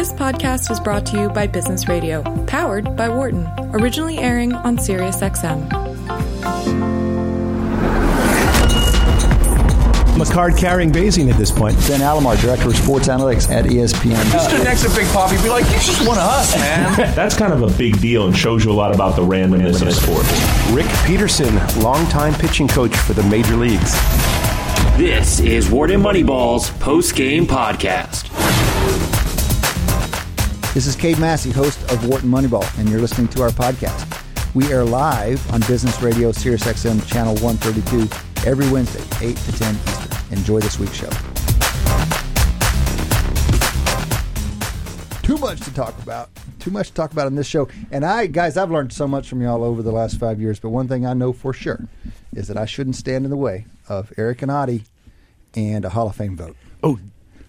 This podcast was brought to you by Business Radio, powered by Wharton, originally airing on SiriusXM. I'm a card carrying Bayesian at this point. Ben Alamar, Director of Sports Analytics at ESPN. Stood next to Big Poppy, be like, he's just one of us, man. That's kind of a big deal and shows you a lot about the randomness of sports. Rick Peterson, longtime pitching coach for the major leagues. This is Wharton Moneyball's post game podcast. This is Cade Massey, host of Wharton Moneyball, and you're listening to our podcast. We air live on Business Radio SiriusXM Channel 132 every Wednesday, 8 to 10 Eastern. Enjoy this week's show. Too much to talk about. Too much to talk about in this show. And I, guys, I've learned so much from y'all over the last five years, but one thing I know for sure is that I shouldn't stand in the way of Eric and Adi and a Hall of Fame vote. Oh,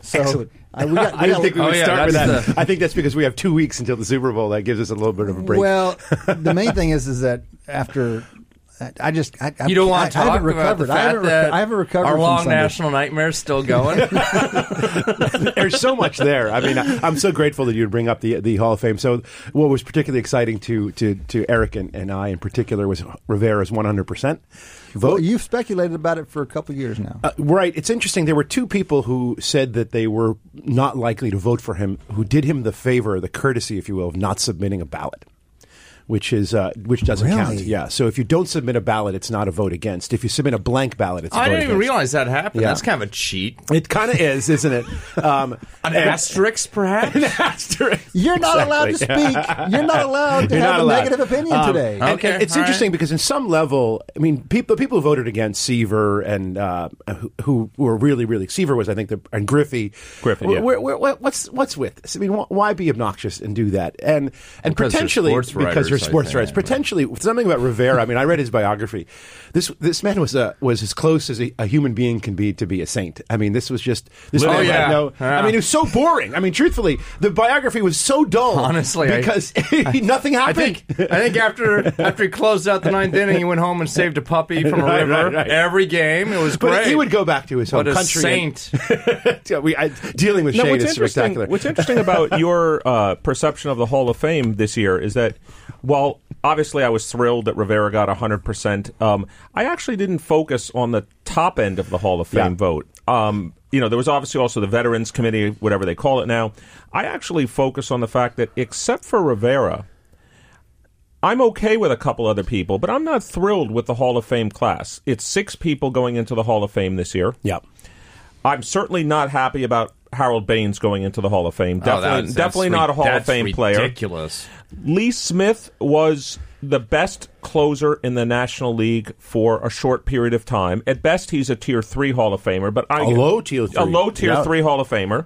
So, excellent. I, we got, we I got- think we Oh, would yeah, start with that's that. I think that's because we have two weeks until the Super Bowl. That gives us a little bit of a break. Well, the main thing is, is that after I just I, I, You don't want to I, I talk haven't about the recovered. I haven't, that rec- I haven't recovered our long Sunday. national is still going. There's so much there. I mean, I, I'm so grateful that you would bring up the the Hall of Fame. So, what was particularly exciting to to, to Eric and, and I in particular was Rivera's 100 percent vote. Well, you've speculated about it for a couple of years now. Uh, right. It's interesting. There were two people who said that they were not likely to vote for him, who did him the favor, the courtesy, if you will, of not submitting a ballot. Which is uh, which doesn't Really? count. Yeah. So if you don't submit a ballot, it's not a vote against. If you submit a blank ballot, it's a I vote didn't even against. realize that happened. Yeah. That's kind of a cheat. It kind of is, isn't it? Um, An asterisk, perhaps? an asterisk. You're not allowed to speak. You're not allowed to You're have a allowed. negative opinion Um, today. Okay, and it's all interesting right. because in some level, I mean, people people who voted against Seaver and uh, who, who were really really Seaver was I think the and Griffey. Griffin, Wh- yeah. wh- wh- wh- what's what's with this? I mean, why be obnoxious and do that? And and Because potentially because writers, they're I sports think, writers. right. Potentially something about Rivera. I mean, I read his biography. This this man was a, was as close as a, a human being can be to be a saint. I mean, this was just this Oh, man yeah. had no. I mean, it was so boring. I mean, truthfully, the biography was so dull. Honestly, I- because nothing I happened. think I think after after he closed out the ninth inning, he went home and saved a puppy from a Right, river right, right. every game. It was But great. he would go back to his home what a country. saint! Yeah, we, I, dealing with No, shade what's is interesting, spectacular. what's interesting about your uh, perception of the Hall of Fame this year is that, while obviously I was thrilled that Rivera got 100%, um, I actually didn't focus on the top end of the Hall of Fame Yeah. vote. Um, you know, there was obviously also the Veterans Committee, whatever they call it now. I actually focus on the fact that, except for Rivera, I'm okay with a couple other people, but I'm not thrilled with the Hall of Fame class. It's six people going into the Hall of Fame this year. Yep. I'm certainly not happy about Harold Baines going into the Hall of Fame. Oh, Definitely, that's- that's definitely not a ri- Hall of that's Fame player. Ridiculous. Lee Smith was the best closer in the National League for a short period of time. At best, he's a tier three Hall of Famer, but I, A low tier a low tier Yeah. three Hall of Famer.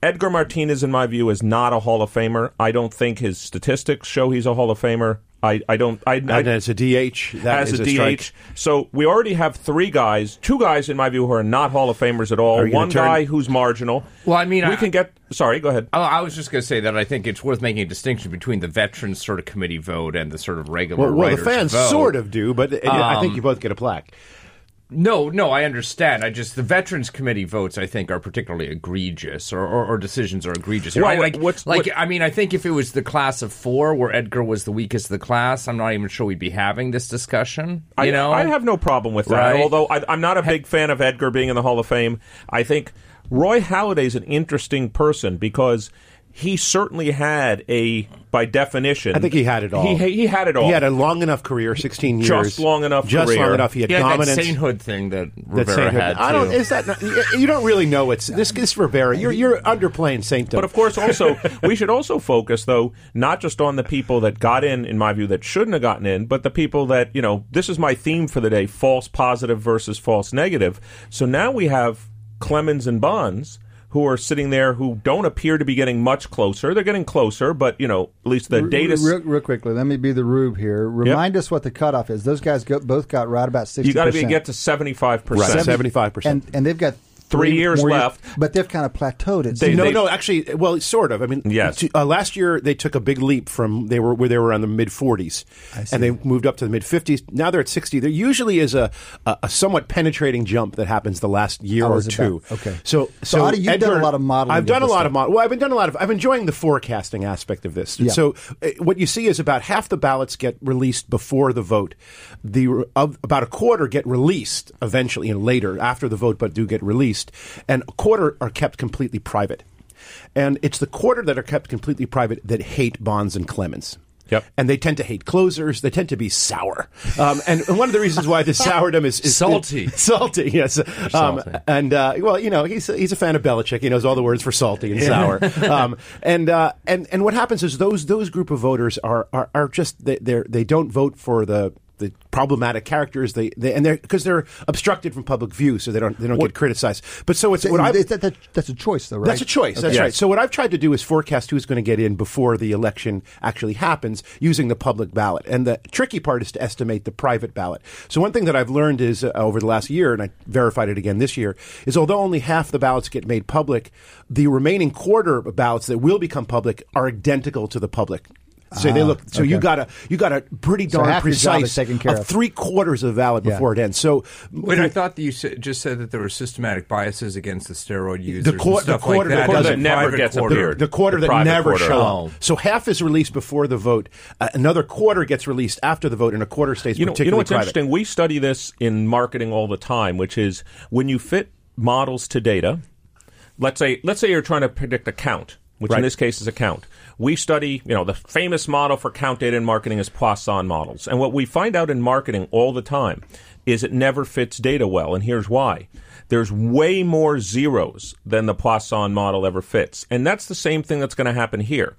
Edgar Martinez, in my view, is not a Hall of Famer. I don't think his statistics show he's a Hall of Famer. I, I don't. I, I, as a DH, that as is a, a, strike. DH. So we already have three guys, two guys in my view who are not Hall of Famers at all. Are you gonna One turn- guy who's marginal. Well, I mean, we I- can get. Sorry, go ahead. Oh, I was just going to say that I think it's worth making a distinction between the veterans sort of committee vote and the sort of regular Well, well the fans vote. sort of do, but uh, I think Um, you both get a plaque. No, no, I understand. I just the veterans committee votes I think are particularly egregious, or, or, or decisions are egregious. Well, I- like, what's- like what- I mean, I think if it was the class of four where Edgar was the weakest of the class, I'm not even sure we'd be having this discussion. You I, know, I have no problem with that. Right. Although I, I'm not a big fan of Edgar being in the Hall of Fame. I think Roy Halladay's an interesting person because he certainly had a, by definition, I think he had it all. He, he had it all. He had a long enough career, 16 years. Just long enough Just career. long enough. He had He had that sainthood thing that that Rivera sainthood. had. I don't. Is that not, you- you don't really know what's this? This Rivera. You're you're underplaying saintdom. But of course, also we should also focus though not just on the people that got in, in my view, that shouldn't have gotten in, but the people that you know. This is my theme for the day: false positive versus false negative. So now we have Clemens and Bonds. Who are sitting there who don't appear to be getting much closer? They're getting closer, but you know, at least the data. real, real quickly, let me be the rube here. Remind us what the cutoff is. Those guys go, both got right about sixty. You got to be get to seventy five percent. seventy five percent. and they've got three years more left. but they've kind of plateaued. It They- seems. no, no, actually, well, sort of. I mean, Yes. t- uh, last year they took a big leap from they were where they were on the mid 40s, and they moved up to the mid 50s. Now they're at 60. There usually is a, a, a somewhat penetrating jump that happens the last year or was two. about- okay. so So, Adi, you've done a lot of modeling I've done a lot stuff. of modeling. Well, I've been done a lot of. I'm enjoying the forecasting aspect of this. Yeah. So uh, what you see is about half the ballots get released before the vote. The of, about a quarter get released eventually and later after the vote, but do get released, and a quarter are kept completely private. And it's the quarter that are kept completely private that hate Bonds and Clemens. Yep. And they tend to hate closers. They tend to be sour. Um, and, one of the reasons why the sourdom is, is Salty. salty, yes. Um, salty. and uh, well, you know, he's he's a fan of Belichick. He knows all the words for salty and sour. um, and uh, and and what happens is those those group of voters are are, are just they they're, they don't vote for the the problematic characters they, they and they're because they're obstructed from public view so they don't they don't get criticized but so it's what I That- that- that- that's a choice, though, right? that's a choice. That's Okay. right. So what I've tried to do is forecast who's going to get in before the election actually happens using the public ballot. And the tricky part is to estimate the private ballot. So one thing that I've learned is uh, over the last year, and I verified it again this year, is although only half the ballots get made public, the remaining quarter of ballots that will become public are identical to the public. So they look. So you got a you got a pretty So darn half your job precise is taken care of. three quarters of the ballot Yeah. before it ends. So Wait, I thought that you sa- just said that there were systematic biases against the steroid users quar- and stuff the quarter like that. that in never private gets quarter. appeared. the quarter The that never quarter. show Oh. up. So half is released before the vote, uh, another quarter gets released after the vote, and a quarter stays you know, particularly you know what's private. interesting? We study this in marketing all the time, which is when you fit models to data. Let's say, let's say you're trying to predict a count, which Right. in this case is a count. We study, you know, the famous model for count data in marketing is Poisson models, and what we find out in marketing all the time is it never fits data well, and here's why. There's way more zeros than the Poisson model ever fits, and that's the same thing that's going to happen here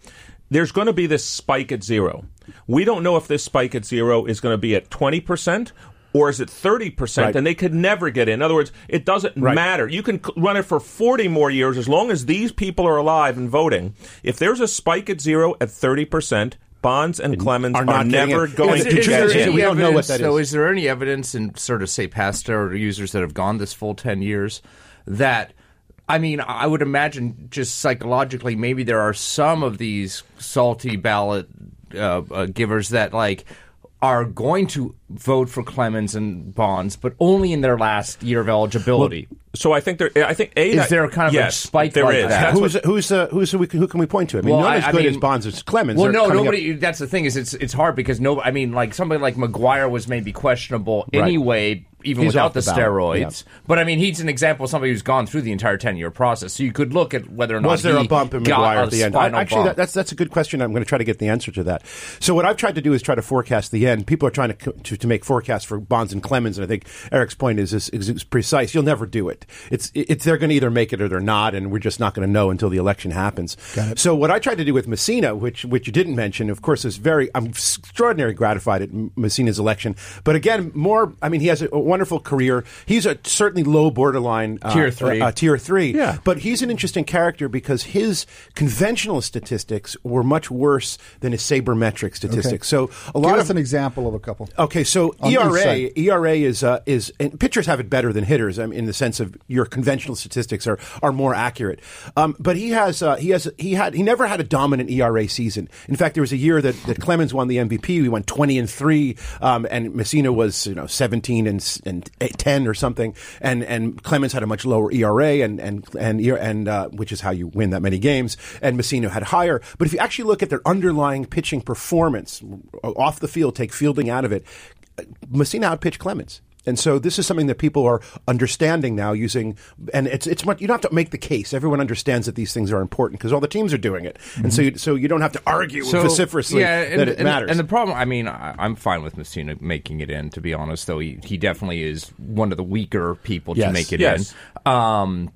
there's going to be this spike at zero. We don't know if this spike at zero is going to be at 20% or is it 30% Right. and they could never get in. In other words, it doesn't Right. matter. You can run it for 40 more years as long as these people are alive and voting. If there's a spike at zero at 30%, Bonds and Clemens are are, not getting never in. going Is to it- Is is get there there in. any We don't know what evidence- that So, is. is there any evidence in sort of say past steroid users that have gone this full ten years that? I mean, I would imagine just psychologically, maybe there are some of these salty ballot uh, uh, givers that like are going to vote for Clemens and Bonds, but only in their last year of eligibility. So I think there. I think a Is there kind of a spike there like is. that? Who's what- who's uh, who's who, can- who can we point to? I mean, Well, not I- as I good mean- as Bonds as Clemens. Well, no, coming up- nobody. That's the thing is it's it's hard because no. I mean, like somebody like McGwire was maybe questionable Right. anyway, even He's without the, the ballot, steroids. But I mean, he's an example of somebody who's gone through the entire ten year process. So you could look at whether or not Was there he a bump in McGwire at the end? I- Actually, that, that's that's a good question. I'm going to try to get the answer to that. So what I've tried to do is try to forecast the end. People are trying to to, to make forecasts for Bonds and Clemens, and I think Eric's point is is, is, is precise. You'll never do it. It's it's they're going to either make it or they're not, and we're just not going to know until the election happens. So what I tried to do with Mussina, which which you didn't mention, of course, is very I'm extraordinarily gratified at Mussina's election. But again, more. I mean, he has a, a wonderful career. He's a certainly low borderline uh, Tier three. uh, uh, tier three. Yeah. But he's an interesting character because his conventional statistics were much worse than his sabermetric statistics. So a lot Give of us an example of a couple. Okay, so On ERA. ERA is uh, is and pitchers have it better than hitters. I mean, in the sense of your conventional statistics are are more accurate. Um, but he has uh, he has he had he never had a dominant ERA season. In fact, there was a year that, that Clemens won the MVP. We went twenty and three, um, and Mussina was you know seventeen and and ten or something. And and Clemens had a much lower ERA, and and and and uh, which is how you win that many games. And Mussina had higher. But if you actually look at their underlying pitching performance off the field, take fielding out of it, Mussina outpitched Clemens. And so this is something that people are understanding now using, and it's it's much, you don't have to make the case. Everyone understands that these things are important because all the teams are doing it, and so you, so you don't have to argue vociferously yeah, and, that it and- matters. And the problem, I mean, I, I'm fine with Mussina making it in. To be honest, though, he, he definitely is one of the weaker people to make it Yes. in. Um,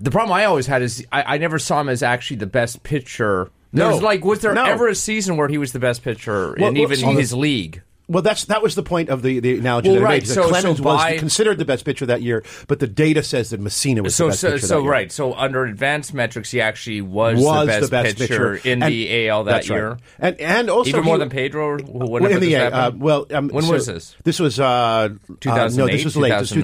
the problem I always had is I, I never saw him as actually the best pitcher. There No. was like, was there No. ever a season where he was the best pitcher Well, in well, even so- his league? Well, that's that was the point of the, the analogy Well, that I right. made. So- so Clemens by- was considered the best pitcher that year, but the data says that Mussina was So the best so pitcher so that year. right. So under advanced metrics, he actually was, Was the best, pitcher, in And- the AL that that's right. year. and and also Even more than Pedro. Whenever in the this uh, well, um, when so was this? This was uh, uh, no, this was late. This was 2009?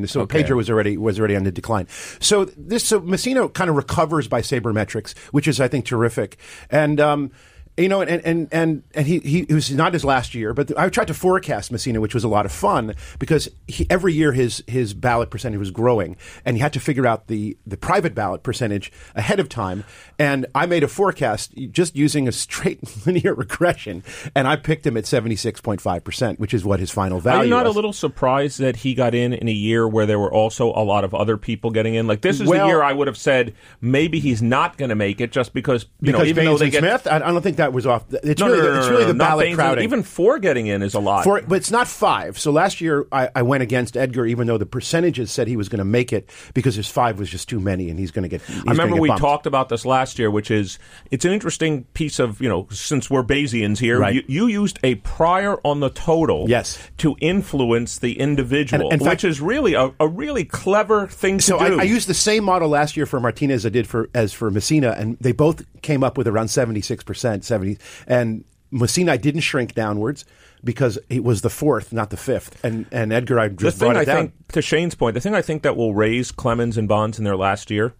2009. So Okay. Pedro was already was already on the decline. So this so Mussina kind of recovers by sabermetrics, which is I think terrific. And um, you know, and and and and he, he it was not his last year, but I tried to forecast Mussina, which was a lot of fun because he, every year his his ballot percentage was growing, and you had to figure out the the private ballot percentage ahead of time. And I made a forecast just using a straight linear regression, and I picked him at seventy six point five percent, which is what his final value. Are you not was. a little surprised that he got in in a year where there were also a lot of other people getting in? Like this is Well- the year I would have said maybe he's not going to make it just because you because know even Baines though they get Smith? I, I don't think that was off. It's no, really, no, the, it's no, really the ballot Baines. crowding. Even four getting in is a lot. For, but it's not five. So last year I, I went against Edgar, even though the percentages said he was going to make it because his five was just too many, and he's going to get. I remember get we talked about this last year, which is it's an interesting piece of you know since we're Bayesians here, Right. you, you used a prior on the total, Yes. to influence the individual, And- in fact- which is really a, a really clever thing to So do. I, I used the same model last year for Martinez I did for as for Mussina, and they both came up with around seventy six percent, seventy. And Mussina didn't shrink downwards because it was the fourth, not the fifth. And and Edgar I the thing brought I it down. think, to Shane's point, the thing I think that will raise Clemens and Bonds in their last year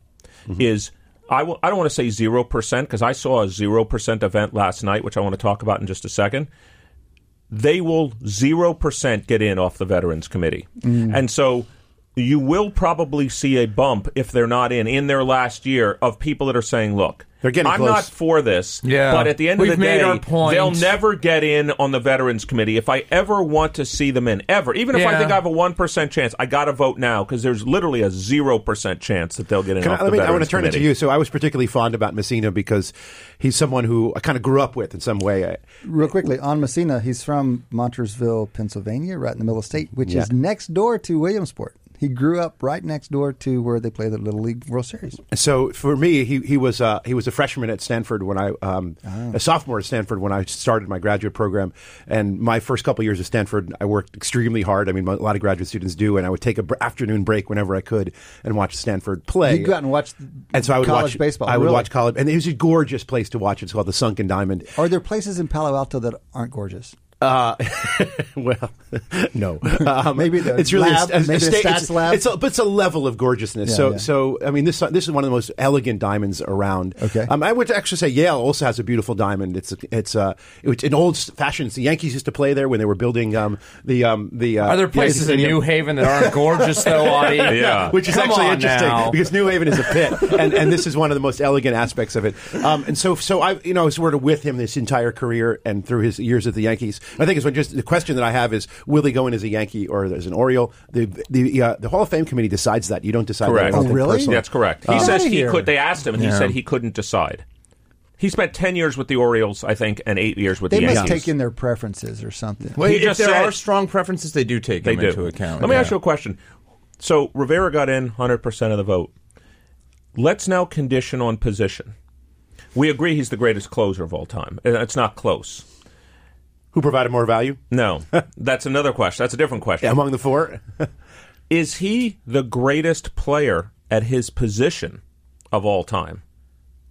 Mm-hmm. is I w- I don't want to say zero percent because I saw a zero percent event last night, which I want to talk about in just a second. They will zero percent get in off the Veterans Committee, Mm. and so. You will probably see a bump if they're not in in their last year of people that are saying, "Look, They're getting I'm close. not for this." Yeah. but at the end We've of the made day, our point. they'll never get in on the Veterans Committee. If I ever want to see them in, ever, even if I think I have a one percent chance, I got to vote now because there's literally a zero percent chance that they'll get in. Can off I, let the me, I want to turn it to you. So I was particularly fond about Mussina because he's someone who I kind of grew up with in some way. I, Real quickly, on Mussina, he's from Montoursville, Pennsylvania, right in the middle of the state, which Yeah. is next door to Williamsport. He grew up right next door to where they play the Little League World Series. So for me, he he was uh, he was a freshman at Stanford when I um, a sophomore at Stanford when I started my graduate program. And my first couple years at Stanford, I worked extremely hard. I mean, a lot of graduate students do, and I would take a br- afternoon break whenever I could and watch Stanford play. You go out and watch and so I would college watch baseball. I would really? watch college, and it was a gorgeous place to watch. It's called the Sunken Diamond. Are there places in Palo Alto that aren't gorgeous? Uh, well, no. Um, Maybe the it's really lab, a, a, maybe the state- stats it's, lab. It's a, but it's a level of gorgeousness. Yeah, so, yeah. so I mean, this this is one of the most elegant diamonds around. Okay. Um, I would actually say Yale also has a beautiful diamond. It's it's uh, it's an old fashioned. The Yankees used to play there when they were building um, the um, the. Uh, Are there Yankee places in New Haven that aren't gorgeous though, Adi? Yeah. Which is Come actually interesting now. because New Haven is a pit, and, and this is one of the most elegant aspects of it. Um, and so, so I, you know, I was sort of with him this entire career and through his years at the Yankees. I think it's when just the question that I have is, will he go in as a Yankee or as an Oriole? The the uh, the Hall of Fame committee decides that. You don't decide Correct. don't Oh, really? personally. That's correct. He Get says he could. They asked him, and he said he couldn't decide. He spent ten years with the Orioles, I think, and eight years with They the Yankees. They must Yankees. take in their preferences or something. Well, He if just there said- are strong preferences, they do take they them do. into account. Let me ask you a question. So Rivera got in 100% of the vote. Let's now condition on position. We agree he's the greatest closer of all time. Uh, It's not close. Who provided more value No, that's another question. That's a different question. among the four? Is he the greatest player at his position of all time?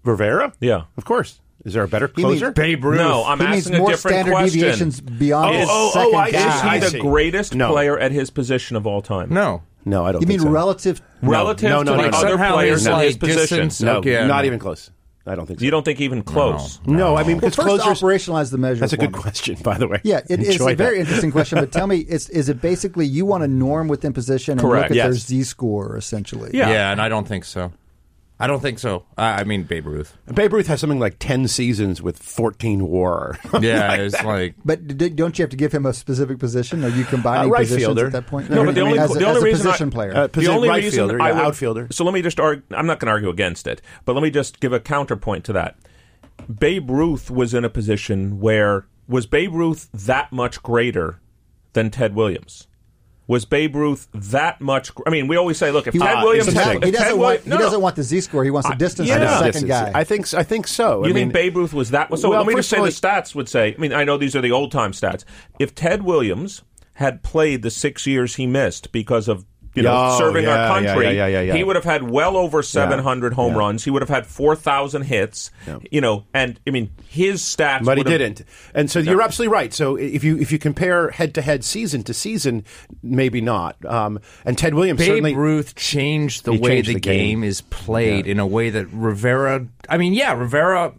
Rivera? Yeah. of course. Is there a better He means closer? Babe Ruth. No, I'm he means asking a more different standard question. deviations beyond oh, Is- the oh, oh, second I see. Is he I the see. greatest No. player at his position of all time? no. No, I don't. You mean think so. relative? Relative No, no, to no, the no. other Somehow players he's in like his position? distance- No, Okay, not even close. I don't think so. You don't think even close? No, I mean Well, because first closers. operationalize the measure. That's a good question, by the way. Yeah, it is Enjoy a very interesting question. But tell me, is, is it basically you want a norm within position and Correct, look at their. Z score essentially? Yeah. Yeah. and I don't think so. I don't think so. I, I mean, Babe Ruth. Babe Ruth has something like ten seasons with fourteen WAR. Yeah, it's like But d- don't you have to give him a specific position? Are you combining Uh, right positions fielder. at that point? No, but the I mean, only- as, a- the only as a reason I- position player. Uh, the Posi- only right reason fielder, I yeah, would- outfielder. So let me just argue. I'm not going to argue against it, but let me just give a counterpoint to that. Babe Ruth was in a position where was Babe Ruth that much greater than Ted Williams? Was Babe Ruth that much? I mean, we always say, look, if He, Ted Uh, Williams, it's had, if he doesn't Wi- want. no, he doesn't want the Z score. He wants the I- distance yeah. from the second Distance. guy. I think I think so. You I think mean, Babe Ruth was that? So Well, let me just say of the stats would say. I mean, I know these are the old time stats. If Ted Williams had played the six years he missed because of you know Oh, serving yeah, our country, yeah, yeah, yeah, yeah. he would have had well over seven hundred home yeah. runs. He would have had four thousand hits. You know, and I mean his stats. but he have- didn't. And so you're absolutely right. So if you if you compare head to head, season to season, maybe not. Um, and Ted Williams Babe certainly Ruth changed the way changed the, the game. game. is played in a way that Rivera. I mean, yeah, Rivera,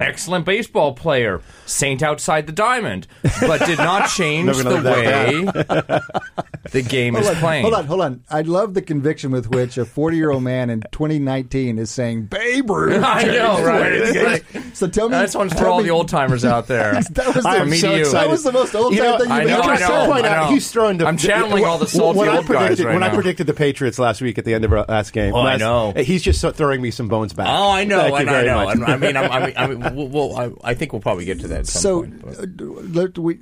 excellent baseball player, saint outside the diamond, but did not change the way the game is Hold on, playing. hold on, hold on. I love the conviction with which a 40 year old man in 2019 is saying Babe Ruth. I know, right? Like- So tell me. This one's for tell all me- the old timers out there. That was the, me so to you—that was the most old time know, thing I you've know, ever I said. know, I out, know. he's throwing the. I'm channeling all the salty when I old guys predicted, right When I predicted the Patriots last week at the end of our last game, Oh, I know. he's just throwing me some bones back. Oh, I know, Thank you and I very know. much. I mean, I'm, I mean, I mean, we'll, we'll, I, I think we'll probably get to that. At some So, point, uh, we,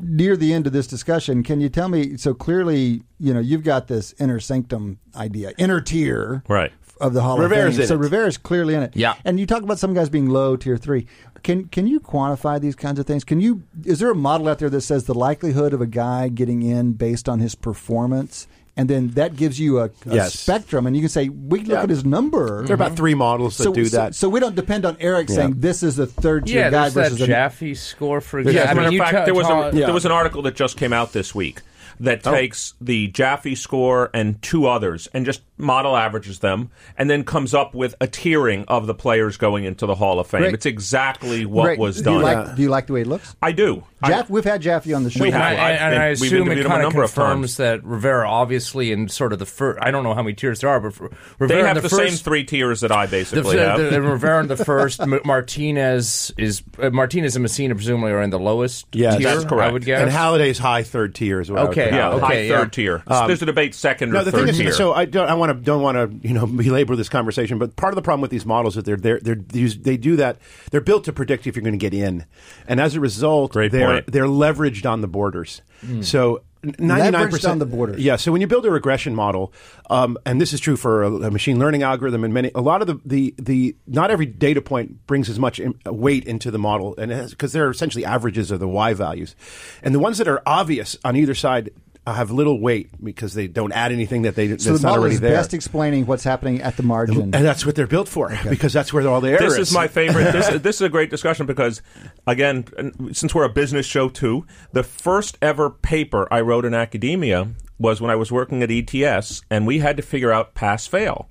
near the end of this discussion, can you tell me? So clearly, you know, you've got this inner sanctum idea, inner tier, Right. of the Hall Rivera's of Fame. in so it. Rivera's clearly in it. Yeah. And you talk about some guys being low tier three. Can can you quantify these kinds of things? Can you? Is there a model out there that says the likelihood of a guy getting in based on his performance? And then that gives you a, a Yes. spectrum, and you can say we can look Yeah. at his number. there are about three models that so, do so- that. So, we don't depend on Eric saying this is a third tier yeah, guy there's that versus a Jaffe score for Yeah, example. as a matter of fact, ta- there was ta- a, there was an article that just came out this week that Oh. takes the Jaffe score and two others and just model averages them and then comes up with a tiering of the players going into the Hall of Fame. Great. It's exactly what Great. was do done. You like, do you like the way it looks? I do. I- Jaff, we've had Jaffe on the show. We And I, have. before. I- and I We've assume it a kind of number of confirms times. that Rivera, obviously, in sort of the first. I don't know how many tiers there are, but for they have in the, the, same first, three tiers that I basically the, have. the, Rivera in the first, M- Martinez is uh, Martinez and Mussina presumably are in the lowest Yes, tier. that's correct. I would guess. and Halladay's high third tier as well. Okay, yeah, okay, high yeah. third tier. There's a debate second or No, the third thing is, tier. so I don't, I want to don't want to you know belabor this conversation, but part of the problem with these models is they're they're, they're they do that. They're built to predict if you're going to get in, and as a result, Great they're point. they're leveraged on the borders. So. Ninety nine Leveraged on the borders. Yeah. So when you build a regression model, um, and this is true for a, a machine learning algorithm, and many, a lot of the, the, the not every data point brings as much in, weight into the model, and because they're essentially averages of the y values, and the ones that are obvious on either side uh, have little weight because they don't add anything that they so that's the not already is there. best explaining what's happening at the margin. and that's what they're built for because that's where all the error is. this is my favorite. This, this is a great discussion because, again, since we're a business show too, the first ever paper I wrote in academia was when I was working at ETS, and we had to figure out pass fail.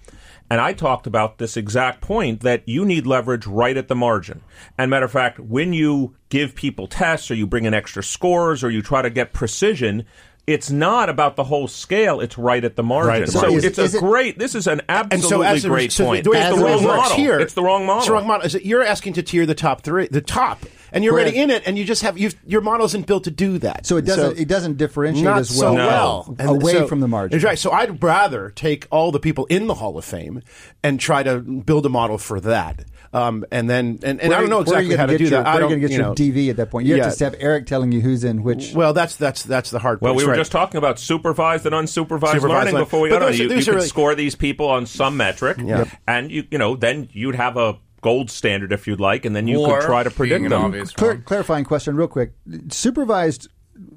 And I talked about this exact point that you need leverage right at the margin. And matter of fact, when you give people tests or you bring in extra scores or you try to get precision, it's not about the whole scale. It's right at the margin. Right at the so margin. Is- it's is a it- great. This is an absolutely so a, great so point. The way As the a wrong result- model model. here. It's the wrong model. It's the wrong model. Is that you're asking to tier the top three, the top, and you're Where- already in it, and you just have you've, your model isn't built to do that. so it doesn't it doesn't differentiate as well, so well And away so- from the margin. That's right. So I'd rather take all the people in the Hall of Fame and try to build a model for that. Um, and then and, and I don't know where are you exactly how to do your, that. I Where are you don't, going to get you your know, DV at that point? You yeah. have to have Eric telling you who's in which. Well, that's that's that's the hard. Well, part. we were Right. just talking about supervised and unsupervised Supervised learning learning. before we But got on. You, you could really- score these people on some metric, Yeah. and you you know then you'd have a gold standard if you'd like, and then you Or could try to predict an them. Clar- clarifying question, real quick. Supervised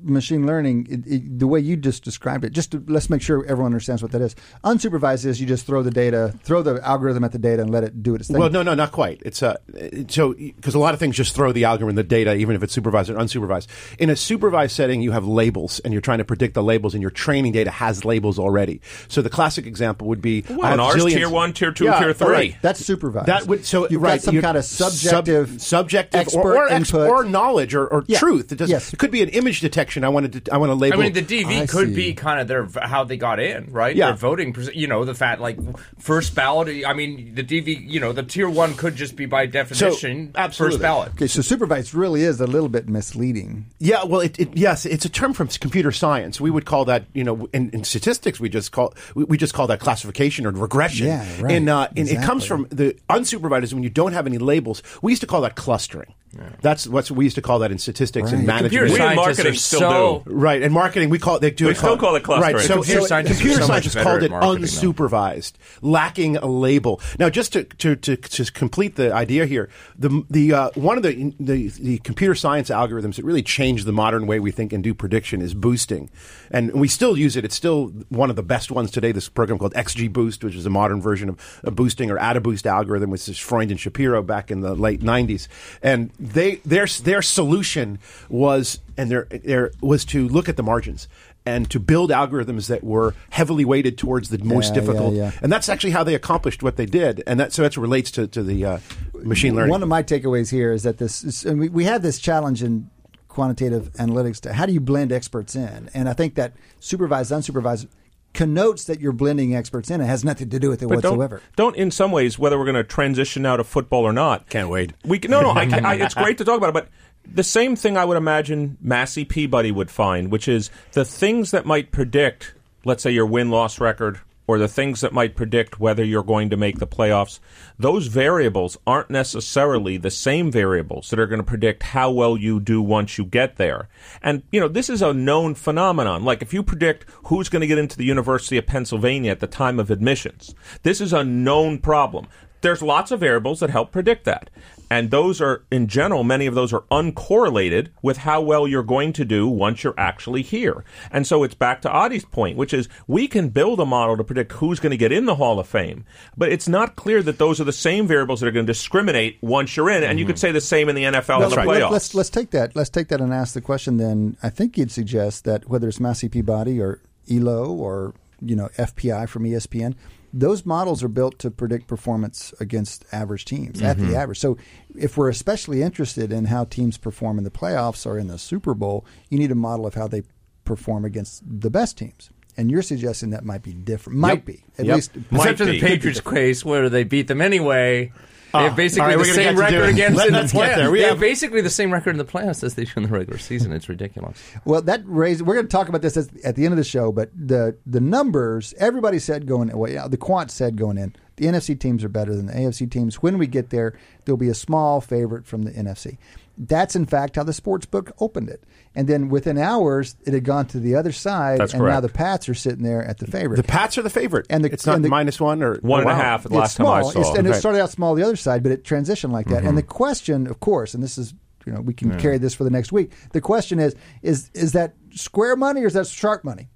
machine learning, it, it, the way you just described it, just to, let's make sure everyone understands what that is. Unsupervised is you just throw the data, throw the algorithm at the data, and let it do its thing. Well, no, no, not quite. It's uh, it- so because a lot of things just throw the algorithm, the data, even if it's supervised or unsupervised. In a supervised setting, you have labels, and you're trying to predict the labels, and your training data has labels already. So the classic example would be Well, I have in ours, zillions- tier one, tier two, Yeah, tier right. three. That's supervised. That would so you've right, got some kind of sub- subjective, subjective, expert or or, ex- input. or knowledge or, or Yeah. truth. It, does, Yes. it could be an image detection. I wanted to I want to label. I mean, the DV I could see. be kind of their how they got in, right? Yeah. Their voting, you know, the fact like first ballot. I mean, the DV, you know, the tier one could just be by definition absolutely. first ballot. okay, so supervised really is a little bit misleading. Yeah, well, it, it, yes, it's a term from computer science. We would call that, you know, in, in statistics, we just call we, we just call that classification or regression. Yeah, right. And, uh, and it comes from the unsupervised is when you don't have any labels. We used to call that clustering. That's what we used to call that in statistics and management. Computer We in scientists marketing they're still so do. Right, and marketing we call it. They do We it still call it clustering. Right, so Computer so scientists are computer so scientists better called it marketing now. unsupervised, lacking a label. Now, just to to, to, to complete the idea here, the the uh, one of the, the the computer science algorithms that really changed the modern way we think and do prediction is boosting, and we still use it. It's still one of the best ones today. This program called XG Boost, which is a modern version of, of boosting or AdaBoost algorithm, which is Freund and Schapire back in the late '90s, and they their their solution was and there there was to look at the margins and to build algorithms that were heavily weighted towards the most Yeah, yeah, difficult. yeah. And that's actually how they accomplished what they did. And that so that relates to, to the uh, machine learning. One of my takeaways here is that this is, and we, we have this challenge in quantitative analytics to how do you blend experts in? And I think that supervised, unsupervised connotes that you're blending experts in. It has nothing to do with it But whatsoever. Don't, don't in some ways whether we're going to transition now to football or not. Can't wait. We can, no no. I, I, it's great to talk about it, but the same thing I would imagine Massey Peabody would find, which is the things that might predict, let's say your win loss record. Or the things that might predict whether you're going to make the playoffs, those variables aren't necessarily the same variables that are going to predict how well you do once you get there. And, you know, this is a known phenomenon. Like if you predict who's going to get into the University of Pennsylvania at the time of admissions, this is a known problem. There's lots of variables that help predict that. And those are, in general, many of those are uncorrelated with how well you're going to do once you're actually here. And so it's back to Adi's point, which is we can build a model to predict who's going to get in the Hall of Fame, but it's not clear that those are the same variables that are going to discriminate once you're in. And you could mm-hmm. say the same in the NFL in the Let- playoffs. Let's let's take that. Let's take that and ask the question. Then I think you'd suggest that whether it's Massey Peabody or Elo or you know FPI from ESPN, those models are built to predict performance against average teams at Mm-hmm. the average. So if we're especially interested in how teams perform in the playoffs or in the Super Bowl, you need a model of how they perform against the best teams. And you're suggesting that might be different. Might Yep. be at Yep. least. Might Except for be. the Patriots case where they beat them anyway. They have oh, basically right, the same get to do record against Let- in the let's get playoffs. there. We They have- have basically the same record in the playoffs as they do in the regular season. It's ridiculous. Well, that raises. We're going to talk about this as, at the end of the show, but the the numbers. Everybody said going. Well, yeah, the quant said going in. The NFC teams are better than the AFC teams. When we get there, there'll be a small favorite from the NFC. That's in fact how the sports book opened it, and then within hours, it had gone to the other side, That's and now the Pats are sitting there at the favorite. the Pats are the favorite, And the- it's not and the- minus one or One and a wow. half at it's last time I small. saw. It's- and it started out small the other side, but it transitioned like that. Mm-hmm. And the question, of course, and this is you know we can carry this for the next week. The question is is is that square money or is that sharp money?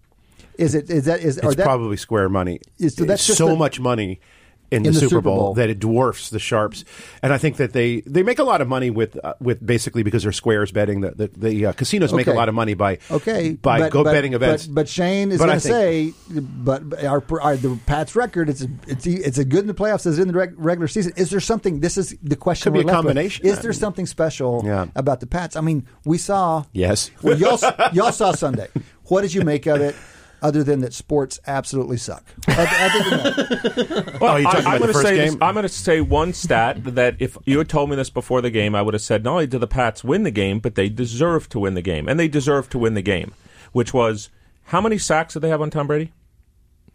Is it is that is or It's that, probably square money. Is- so that's It's just so the- much money in, the, Super Bowl, that it dwarfs the sharps. And I think that they, they make a lot of money with uh, with basically because they're squares betting. The the, the uh, casinos make a lot of money by Okay, by but- go but- betting events. But, but Shane is going to say, but our, our the Pats record, it's it's it's a good in the playoffs as in the reg, regular season. Is there something? This is the question. Could be a left with. combination. Is there something special Yeah. about the Pats? I mean, we saw. Yes. Well, y'all y'all saw Sunday. What did you make of it? Other than that, sports absolutely suck. Other, other than that, Well, Oh, you talking I, about am the going to first say this, game? I'm going to say one stat that if you had told me this before the game, I would have said not only did the Pats win the game, but they deserve to win the game, and they deserve to win the game. Which was how many sacks did they have on Tom Brady?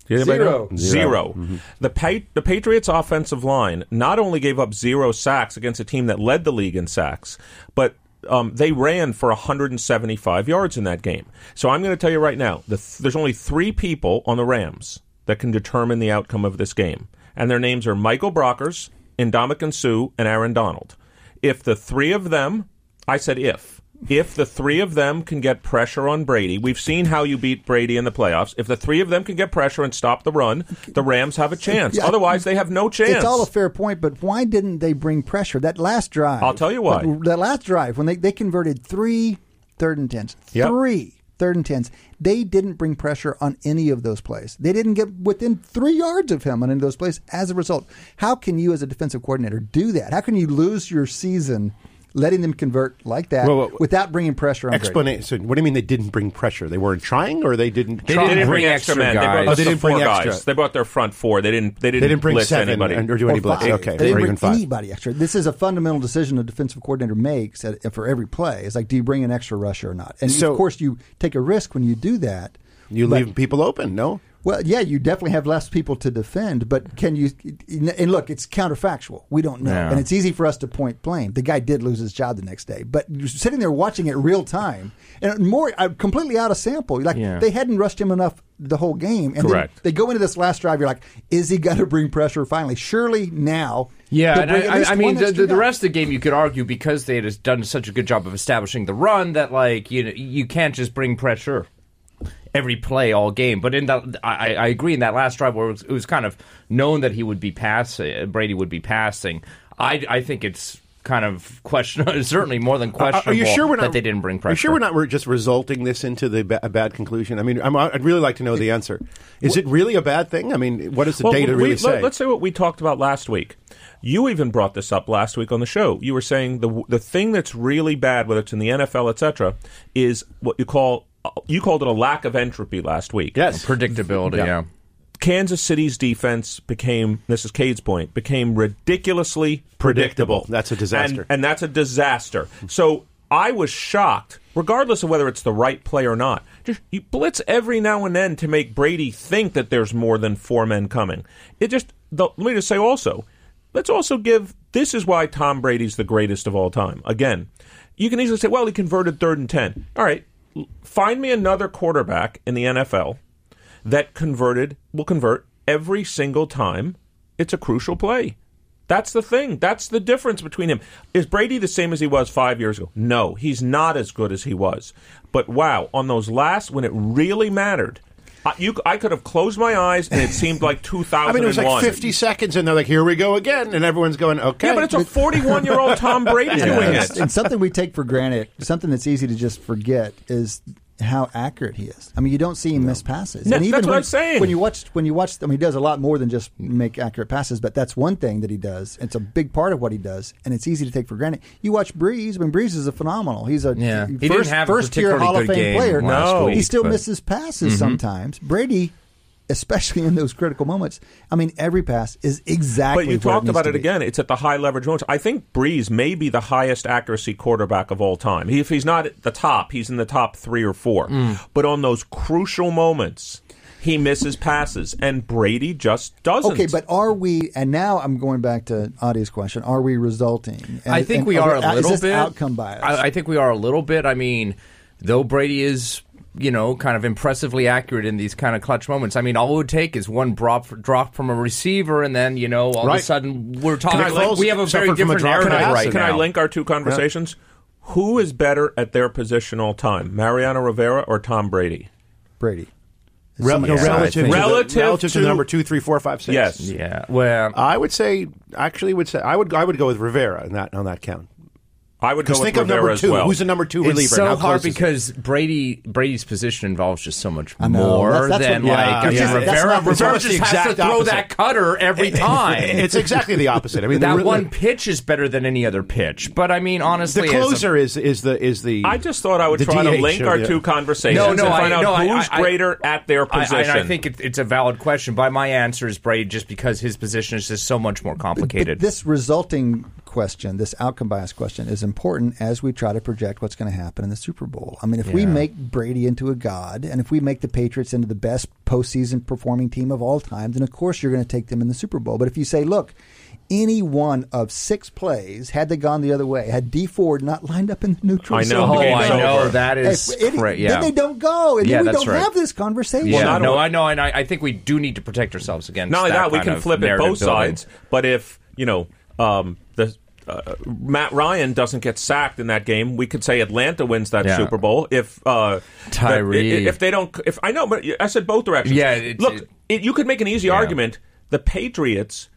Did anybody Zero. know? 0 mm-hmm. The pa- the Patriots' offensive line not only gave up zero sacks against a team that led the league in sacks, but um, they ran for 175 yards in that game. So I'm going to tell you right now, the th- there's only three people on the Rams that can determine the outcome of this game, and their names are Michael Brockers, Ndamukong Suh, and Aaron Donald. If the three of them, I said if. If the three of them can get pressure on Brady, we've seen how you beat Brady in the playoffs. If the three of them can get pressure and stop the run, the Rams have a chance. Yeah. Otherwise, they have no chance. it's all a fair point, but why didn't they bring pressure? That last drive. I'll tell you why. That, that last drive when they, they converted three third and tens, Yep. three third and tens. They didn't bring pressure on any of those plays. They didn't get within three yards of him on any of those plays. As a result, how can you, as a defensive coordinator, do that? How can you lose your season? Letting them convert like that Well, well, without bringing pressure on Brady? Explanation. So what do you mean they didn't bring pressure? They weren't trying, or they didn't? They try? They didn't bring bring extra extra men. They brought guys. Oh, they didn't bring four extra. guys. They brought their front four. They didn't. They didn't. They didn't bring blitz seven anybody. and- or do any Or blitz. five. Okay, They didn't bring five. anybody extra. This is a fundamental decision a defensive coordinator makes at, for every play. It's like, do you bring an extra rusher or not? And So- of course, you take a risk when you do that. You leave people open. No. Well, yeah, you definitely have less people to defend, but can you? And look, it's counterfactual. We don't know, Yeah. and it's easy for us to point blame. The guy did lose his job the next day, but you're sitting there watching it real time and more uh, completely out of sample. Like Yeah. they hadn't rushed him enough the whole game, and Correct. Then they go into this last drive. You're like, is he going to bring pressure finally? Surely now. Yeah, and I, I, I mean, the, the, the rest of the game, you could argue because they had done such a good job of establishing the run that, like, you know, you can't just bring pressure every play all game. But in that, I, I agree in that last drive where it was, it was kind of known that he would be passing, uh, Brady would be passing. I, I think it's kind of questionable, certainly more than Are- questionable Are you sure we're not that they didn't bring pressure. Are you sure we're not we're just resulting this into the ba- a bad conclusion? I mean, I'm, I'd really like to know the answer. Is it really a bad thing? I mean, what does the Well, data we- really let- say? Let's say what we talked about last week. You even brought this up last week on the show. You were saying the the thing that's really bad, whether it's in the NFL, etc., is what you call you called it a lack of entropy last week. yes, predictability? Yeah. yeah. Kansas City's defense became this is Cade's point became ridiculously predictable. Predictable. That's a disaster. and, and that's a disaster. So I was shocked, regardless of whether it's the right play or not. Just you blitz every now and then to make Brady think that there's more than four men coming. It just the, let me just say also, let's also give this is why Tom Brady's the greatest of all time. Again, you can easily say, well, he converted third and ten. All right, l- find me another quarterback in the NFL that converted will convert every single time it's a crucial play. That's the thing. That's the difference between him. Is Brady the same as he was five years ago? No, he's not as good as he was. But wow, on those last when it really mattered, I, you, I could have closed my eyes and it seemed like 2001. I mean, it was like 50 seconds, and they're like, "Here we go again," and everyone's going, "Okay." Yeah, but it's a 41 year old Tom Brady doing and, it. and something we take for granted, something that's easy to just forget, is how accurate he is. I mean, you don't see him miss passes. No, and even that's what when, I'm saying. When you watch, when you watch, I mean, he does a lot more than just make accurate passes. But that's one thing that he does. It's a big part of what he does, and it's easy to take for granted. You watch Brees. I mean, Brees is a phenomenal. He's a Yeah. He first, didn't have a first year Hall of Fame player. last No. he still but- misses passes mm-hmm. sometimes. Brady. Especially in those critical moments, I mean, every pass is exactly. But you where talked needs about it be. again. It's at the high leverage moments. I think Brees may be the highest accuracy quarterback of all time. He, if he's not at the top, he's in the top three or four. Mm. But on those crucial moments, he misses passes, and Brady just doesn't. Okay, but are we? And now I'm going back to Adi's question: Are we resulting? And- I think and we are a little is this bit outcome bias. I, I think we are a little bit. I mean, though Brady is, you know, kind of impressively accurate in these kind of clutch moments. I mean, all it would take is one drop drop from a receiver, and then you know, all of a sudden we're talking. Like, link- we have a very suffered from a different drop narrative pass? right can now. I link our two conversations? Who is better at their position all time, Mariano Rivera or Tom Brady? Brady. Rel- no, Yeah, I relative, to the- Relative relative to, to- number two, three, four, five, six. Yes. Yeah. Well, I would say, actually, would say I would I would go with Rivera in that on that count. I would go Because with think of Rivera number as two. well. Who's the number two reliever? it's so how hard close is it? because Brady Brady's position involves just so much I know. more That's- that's than what- like yeah, I mean, yeah. That's Rivera. not- it's Rivera almost the just has to exact throw opposite. that cutter every time. it's exactly the opposite. I mean, that the, one pitch is better than any other pitch. But I mean, honestly, The as a- closer is is the is the. I just thought I would the try to DH link of our the- two conversations No, no, and I- find out no, I- who's I- greater at their I, position. I, I think it, it's a valid question, but my answer is Brady, just because his position is just so much more complicated. this resulting question, this outcome bias question, is important as we try to project what's going to happen in the Super Bowl. I mean, if we make Brady into a god, and if we make the Patriots into the best postseason performing team of all time, then of course you're going to take them in the Super Bowl. But if you say, look, any one of six plays, had they gone the other way, had Dee Ford not lined up in the neutral I know, zone, oh, I know over. that is if- it- cra- yeah. then they don't go, and Yeah, then we don't right. have this conversation. yeah, not no, only- I know, and I, I think we do need to protect ourselves against. Not only that, we can flip it both building. sides. But if you know um, the uh, Matt Ryan doesn't get sacked in that game, we could say Atlanta wins that Yeah. Super Bowl. If uh, Tyree. if they don't, if I know, but I said both directions. Yeah, it's- look, it- it, you could make an easy Yeah. argument. The Patriots.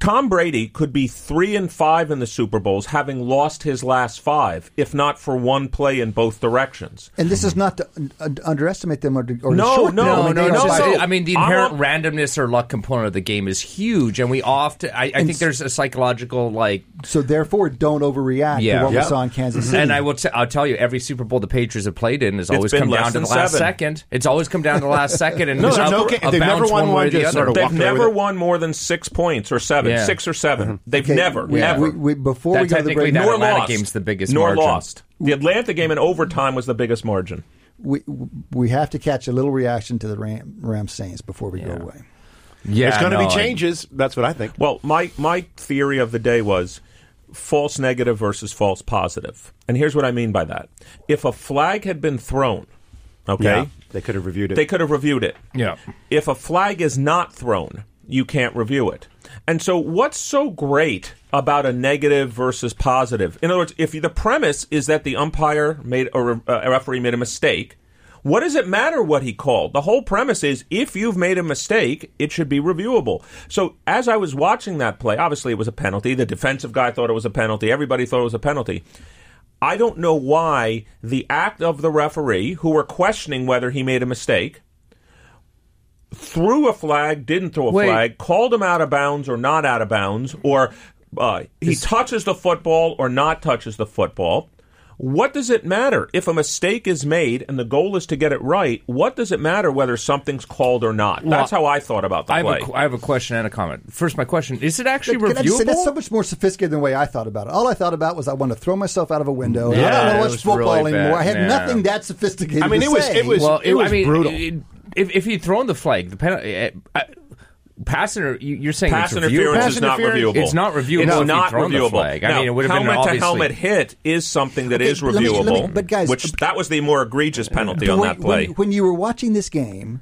Tom Brady could be three and five in the Super Bowls, having lost his last five, if not for one play in both directions. And this is not to un- un- underestimate them or to, or to No, short no, them. I No, mean, no, no. just- so- I mean, the I'm inherent all- randomness or luck component of the game is huge, and we often. I, I think there's a psychological like So therefore, don't overreact Yeah. to what Yeah. we saw in Kansas mm-hmm. City. And I will. T- I'll tell you, every Super Bowl the Patriots have played in has always come down to the last seven. second. It's always come down to the last second, and No, it's there's up- no a ga- they've never won one way one or the other. They've walked away with never won more than six points or seven, Yeah. six or 7 mm-hmm. They've Okay, never, we- never. we- we- before That we go to the technically break, nor Atlanta lost. game's the biggest nor margin. lost. The Atlanta game in overtime was the biggest margin. we we have to catch a little reaction to the Ram, Ram Saints before we go away. Yeah, There's going to no, be I- changes. That's what I think. Well, my my theory of the day was false negative versus false positive. And here's what I mean by that. If a flag had been thrown, okay, Yeah, they could have reviewed it. they could have reviewed it. Yeah. If a flag is not thrown, you can't review it. And so, what's so great about a negative versus positive? In other words, if the premise is that the umpire made or uh, a referee made a mistake, what does it matter what he called? The whole premise is if you've made a mistake, it should be reviewable. So, as I was watching that play, obviously it was a penalty. The defensive guy thought it was a penalty. Everybody thought it was a penalty. I don't know why the act of the referee, who were questioning whether he made a mistake, threw a flag, didn't throw a Wait. flag, called him out of bounds or not out of bounds, or uh, he touches the football or not touches the football. What does it matter if a mistake is made and the goal is to get it right? What does it matter whether something's called or not? That's how I thought about the I have, play. a, I have a question and a comment. First, my question: Is it actually Can I just say, reviewable? that's so much more sophisticated than the way I thought about it. All I thought about was I want to throw myself out of a window. and I Yeah, don't it want was watch football really bad. anymore. I had Yeah. nothing that sophisticated. I mean, to it was- say. it was- well, it was I mean, brutal. it- if if he'd thrown the flag, the penalty, eh, eh, uh, pass inter, you- you're saying Pass it's interference reviewable? is not reviewable. It's not reviewable It's if he'd not thrown the reviewable. flag. I mean, it would have been helmet obviously- to helmet hit is something that Okay, is let me- let me- reviewable. but guys- which that was the more egregious uh, penalty But on when, that play. When, when you were watching this game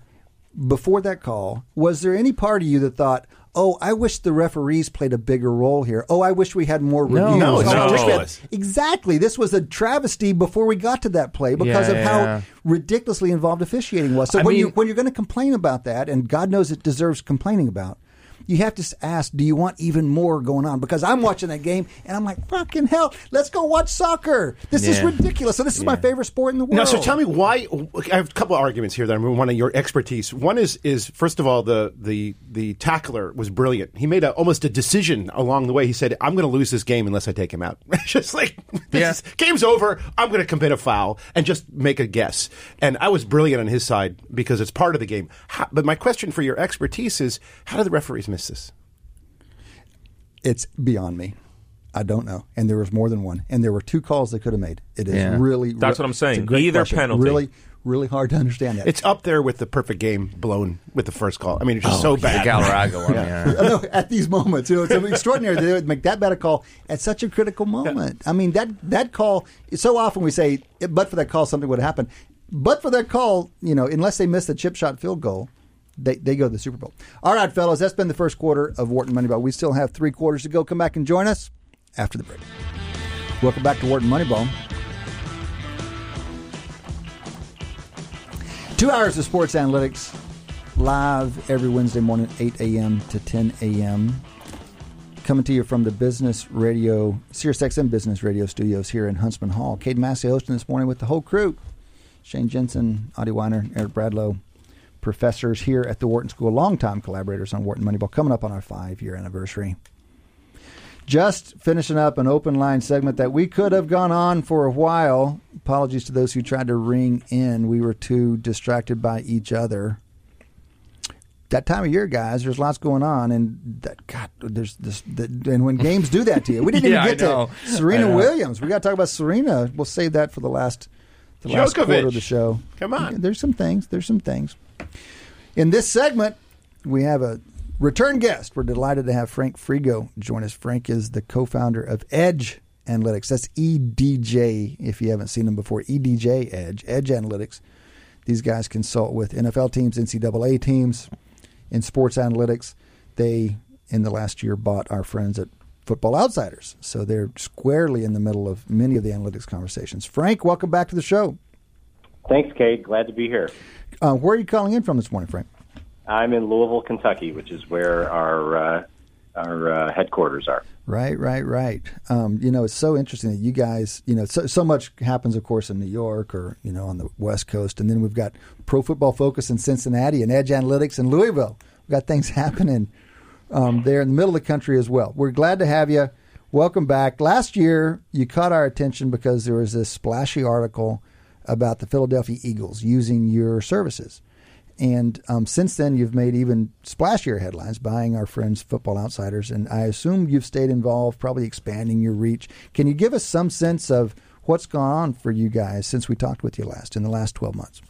before that call, was there any part of you that thought, "Oh, I wish the referees played a bigger role here. Oh, I wish we had more reviews. No, it's oh, had-" Exactly. This was a travesty before we got to that play because Yeah, of how yeah. ridiculously involved officiating was. So I when you when you're going to complain about that, and God knows it deserves complaining about. You have to ask, do you want even more going on? Because I'm watching that game and I'm like, fucking hell, let's go watch soccer. This is ridiculous. So this is my favorite sport in the world. Now, so tell me why. I have a couple of arguments here that I want your expertise. One is is first of all the the the tackler was brilliant. He made a, almost a decision along the way. He said, "I'm going to lose this game unless I take him out." just like this Yeah. is- game's over. I'm going to commit a foul and just make a guess. And I was brilliant on his side because it's part of the game. How, but my question for your expertise is, how do the referees miss it's beyond me. I don't know. And there was more than one. And there were two calls they could have made. It is Yeah. really That's what I'm it's saying. a great Either question. penalty. Really, really hard to understand that. It's up there with the perfect game blown with the first call. I mean, it's just oh, so The bad. Galarraga one. Yeah. I know, at these moments, you know, it's extraordinary that they would make that bad a call at such a critical moment. I mean, that that call. So often we say, but for that call, something would happen. But for that call, you know, unless they miss the chip shot field goal, they, they go to the Super Bowl. All right, fellas, that's been the first quarter of Wharton Moneyball. We still have three quarters to go. Come back and join us after the break. Welcome back to Wharton Moneyball. Two hours of sports analytics live every Wednesday morning, 8 a.m. to 10 a.m. Coming to you from the Business Radio, Sirius XM Business Radio studios here in Huntsman Hall. Cade Massey hosting this morning with the whole crew. Shane Jensen, Adi Wyner, Eric Bradlow, professors here at the Wharton School, longtime collaborators on Wharton Moneyball, coming up on our five year anniversary. Just finishing up an open line segment that we could have gone on for a while. Apologies to those who tried to ring in. We were too distracted by each other. That time of year, guys, there's lots going on, and that God, there's this. The, and when games do that to you, we didn't Yeah, even get to Serena Williams. We got to talk about Serena. We'll save that for the last, the last quarter of the show. Come on. there's some things. There's some things. In this segment, we have a return guest. We're delighted to have Frank Frigo join us. Frank is the co-founder of Edj Analytics. That's EDJ. If you haven't seen them before, EDJ Edge Edj Analytics. These guys consult with NFL teams, NCAA teams, in sports analytics. They, in the last year, bought our friends at Football Outsiders, so they're squarely in the middle of many of the analytics conversations. Frank, welcome back to the show. Thanks, Cade. Glad to be here. Uh, where are you calling in from this morning, Frank? I'm in Louisville, Kentucky, which is where our uh, our uh, headquarters are. Right, right, right. Um, you know, it's so interesting that you guys, you know, so, so much happens, of course, in New York or, you know, on the West Coast. And then we've got Pro Football Focus in Cincinnati and Edj Analytics in Louisville. We've got things happening um, there in the middle of the country as well. We're glad to have you. Welcome back. Last year, you caught our attention because there was this splashy article about the Philadelphia Eagles using your services. And um, since then, you've made even splashier headlines buying our friends Football Outsiders. And I assume you've stayed involved, probably expanding your reach. Can you give us some sense of What's gone on for you guys since we talked with you last in the last 12 months?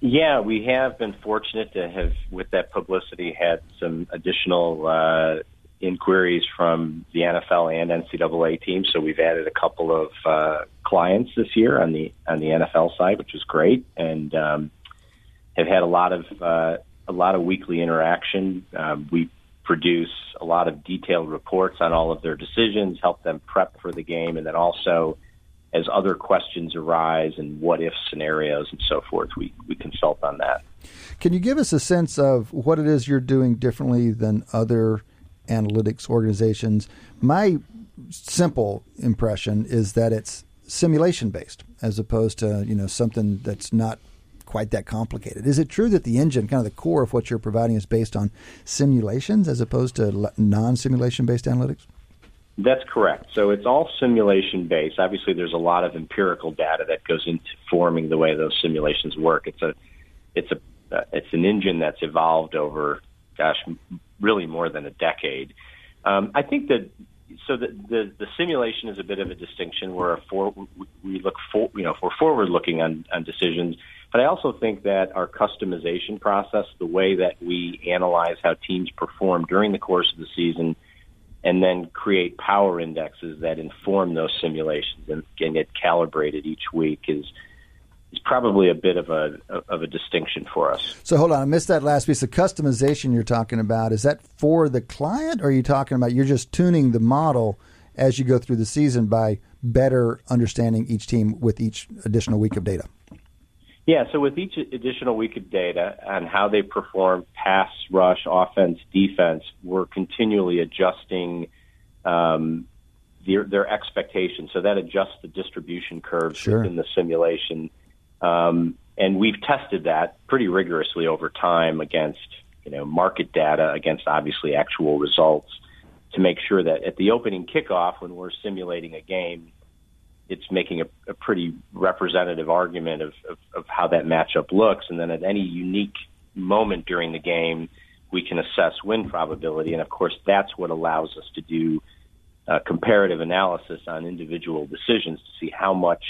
Yeah, we have been fortunate to have, with that publicity, had some additional uh, inquiries from the NFL and NCAA teams. So we've added a couple of uh, clients this year on the on the NFL side, which is great, and um, have had a lot of uh, a lot of weekly interaction. Um, we produce a lot of detailed reports on all of their decisions, help them prep for the game, and then also as other questions arise and what if scenarios and so forth, we, we consult on that. Can you give us a sense of what it is you're doing differently than other analytics organizations? My simple impression is that it's simulation based as opposed to you know something that's not quite that complicated. Is it true that the engine, kind of the core of what you're providing, is based on simulations as opposed to non simulation based analytics? That's correct. So it's all simulation based. Obviously, there's a lot of empirical data that goes into forming the way those simulations work. It's a, it's a, uh, it's an engine that's evolved over, gosh, really more than a decade. Um, I think that so the, the the simulation is a bit of a distinction where a for, we look for you know we're forward looking on on decisions, but I also think that our customization process, the way that we analyze how teams perform during the course of the season and then create power indexes that inform those simulations and get calibrated each week is is probably a bit of a of a distinction for us. So hold on, I missed that last piece. The customization you're talking about is that for the client, or are you talking about you're just tuning the model as you go through the season by better understanding each team with each additional week of data? Yeah, so with each additional week of data on how they perform pass, rush, offense, defense, we're continually adjusting um, their, their expectations. So that adjusts the distribution curves Sure. within the simulation. Um, and we've tested that pretty rigorously over time against you know market data, against obviously actual results, to make sure that at the opening kickoff, when we're simulating a game, it's making a, a pretty representative argument of, of, of how that matchup looks. And then at any unique moment during the game, we can assess win probability. And of course, that's what allows us to do uh, comparative analysis on individual decisions to see how much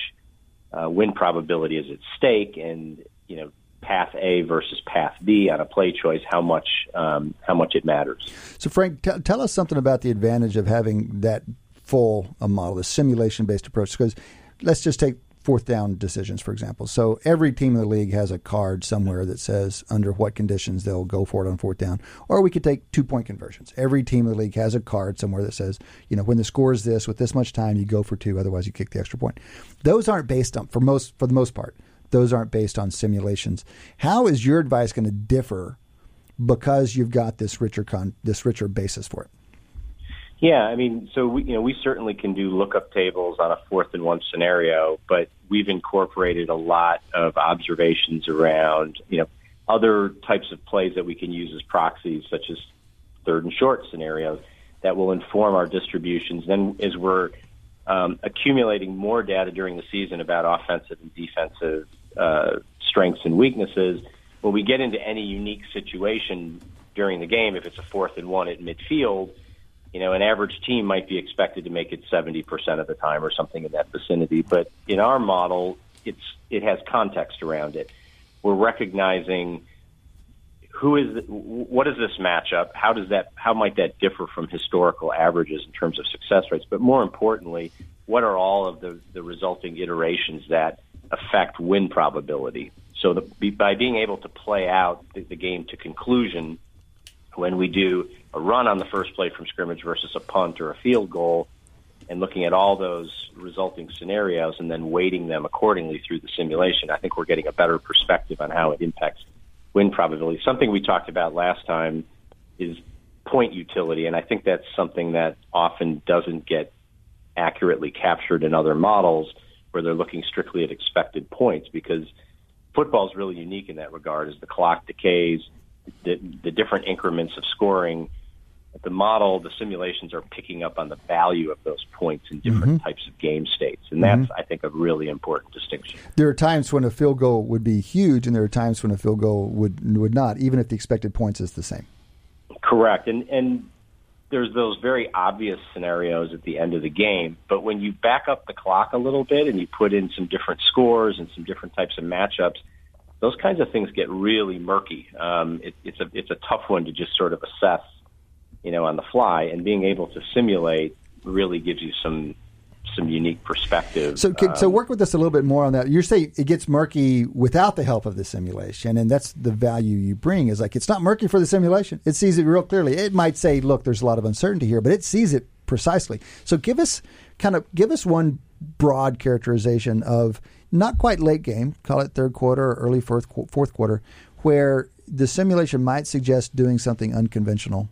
uh, win probability is at stake and, you know, path A versus path B on a play choice, how much um, how much it matters. So, Frank, t- tell us something about the advantage of having that full a model, the simulation based approach. Because let's just take fourth down decisions, for example. So every team in the league has a card somewhere that says under what conditions they'll go for it on fourth down. Or we could take two point conversions. Every team in the league has a card somewhere that says, you know, when the score is this, with this much time, you go for two, otherwise you kick the extra point. Those aren't based on, for most, for the most part, those aren't based on simulations. How is your advice going to differ because you've got this richer con, this richer basis for it? Yeah, I mean, so we, you know, we certainly can do lookup tables on a fourth and one scenario, but we've incorporated a lot of observations around, you know, other types of plays that we can use as proxies, such as third and short scenarios that will inform our distributions. Then, as we're um, accumulating more data during the season about offensive and defensive uh, strengths and weaknesses, when we get into any unique situation during the game, if it's a fourth and one at midfield, you know, an average team might be expected to make it 70% of the time or something in that vicinity. But in our model, it's, it has context around it. We're recognizing who is, what is this matchup? How does that, how might that differ from historical averages in terms of success rates? But more importantly, what are all of the, the resulting iterations that affect win probability? So the, by being able to play out the, the game to conclusion, when we do a run on the first play from scrimmage versus a punt or a field goal, and looking at all those resulting scenarios and then weighting them accordingly through the simulation, I think we're getting a better perspective on how it impacts win probability. Something we talked about last time is point utility, and I think that's something that often doesn't get accurately captured in other models where they're looking strictly at expected points because football is really unique in that regard as the clock decays the, the different increments of scoring, the model, the simulations are picking up on the value of those points in different Mm-hmm. types of game states. And that's, I think, a really important distinction. There are times when a field goal would be huge, and there are times when a field goal would would not, even if the expected points is the same. Correct. And, and there's those very obvious scenarios at the end of the game, but when you back up the clock a little bit and you put in some different scores and some different types of matchups, those kinds of things get really murky. Um, it, it's a it's a tough one to just sort of assess, you know, on the fly. And being able to simulate really gives you some some unique perspective. So, so Um, work with us a little bit more on that. You say it gets murky without the help of the simulation, and that's the value you bring. Is like it's not murky for the simulation; it sees it real clearly. It might say, "Look, there's a lot of uncertainty here," but it sees it precisely. So, give us kind of give us one broad characterization of not quite late game, call it third quarter or early fourth fourth quarter, where the simulation might suggest doing something unconventional.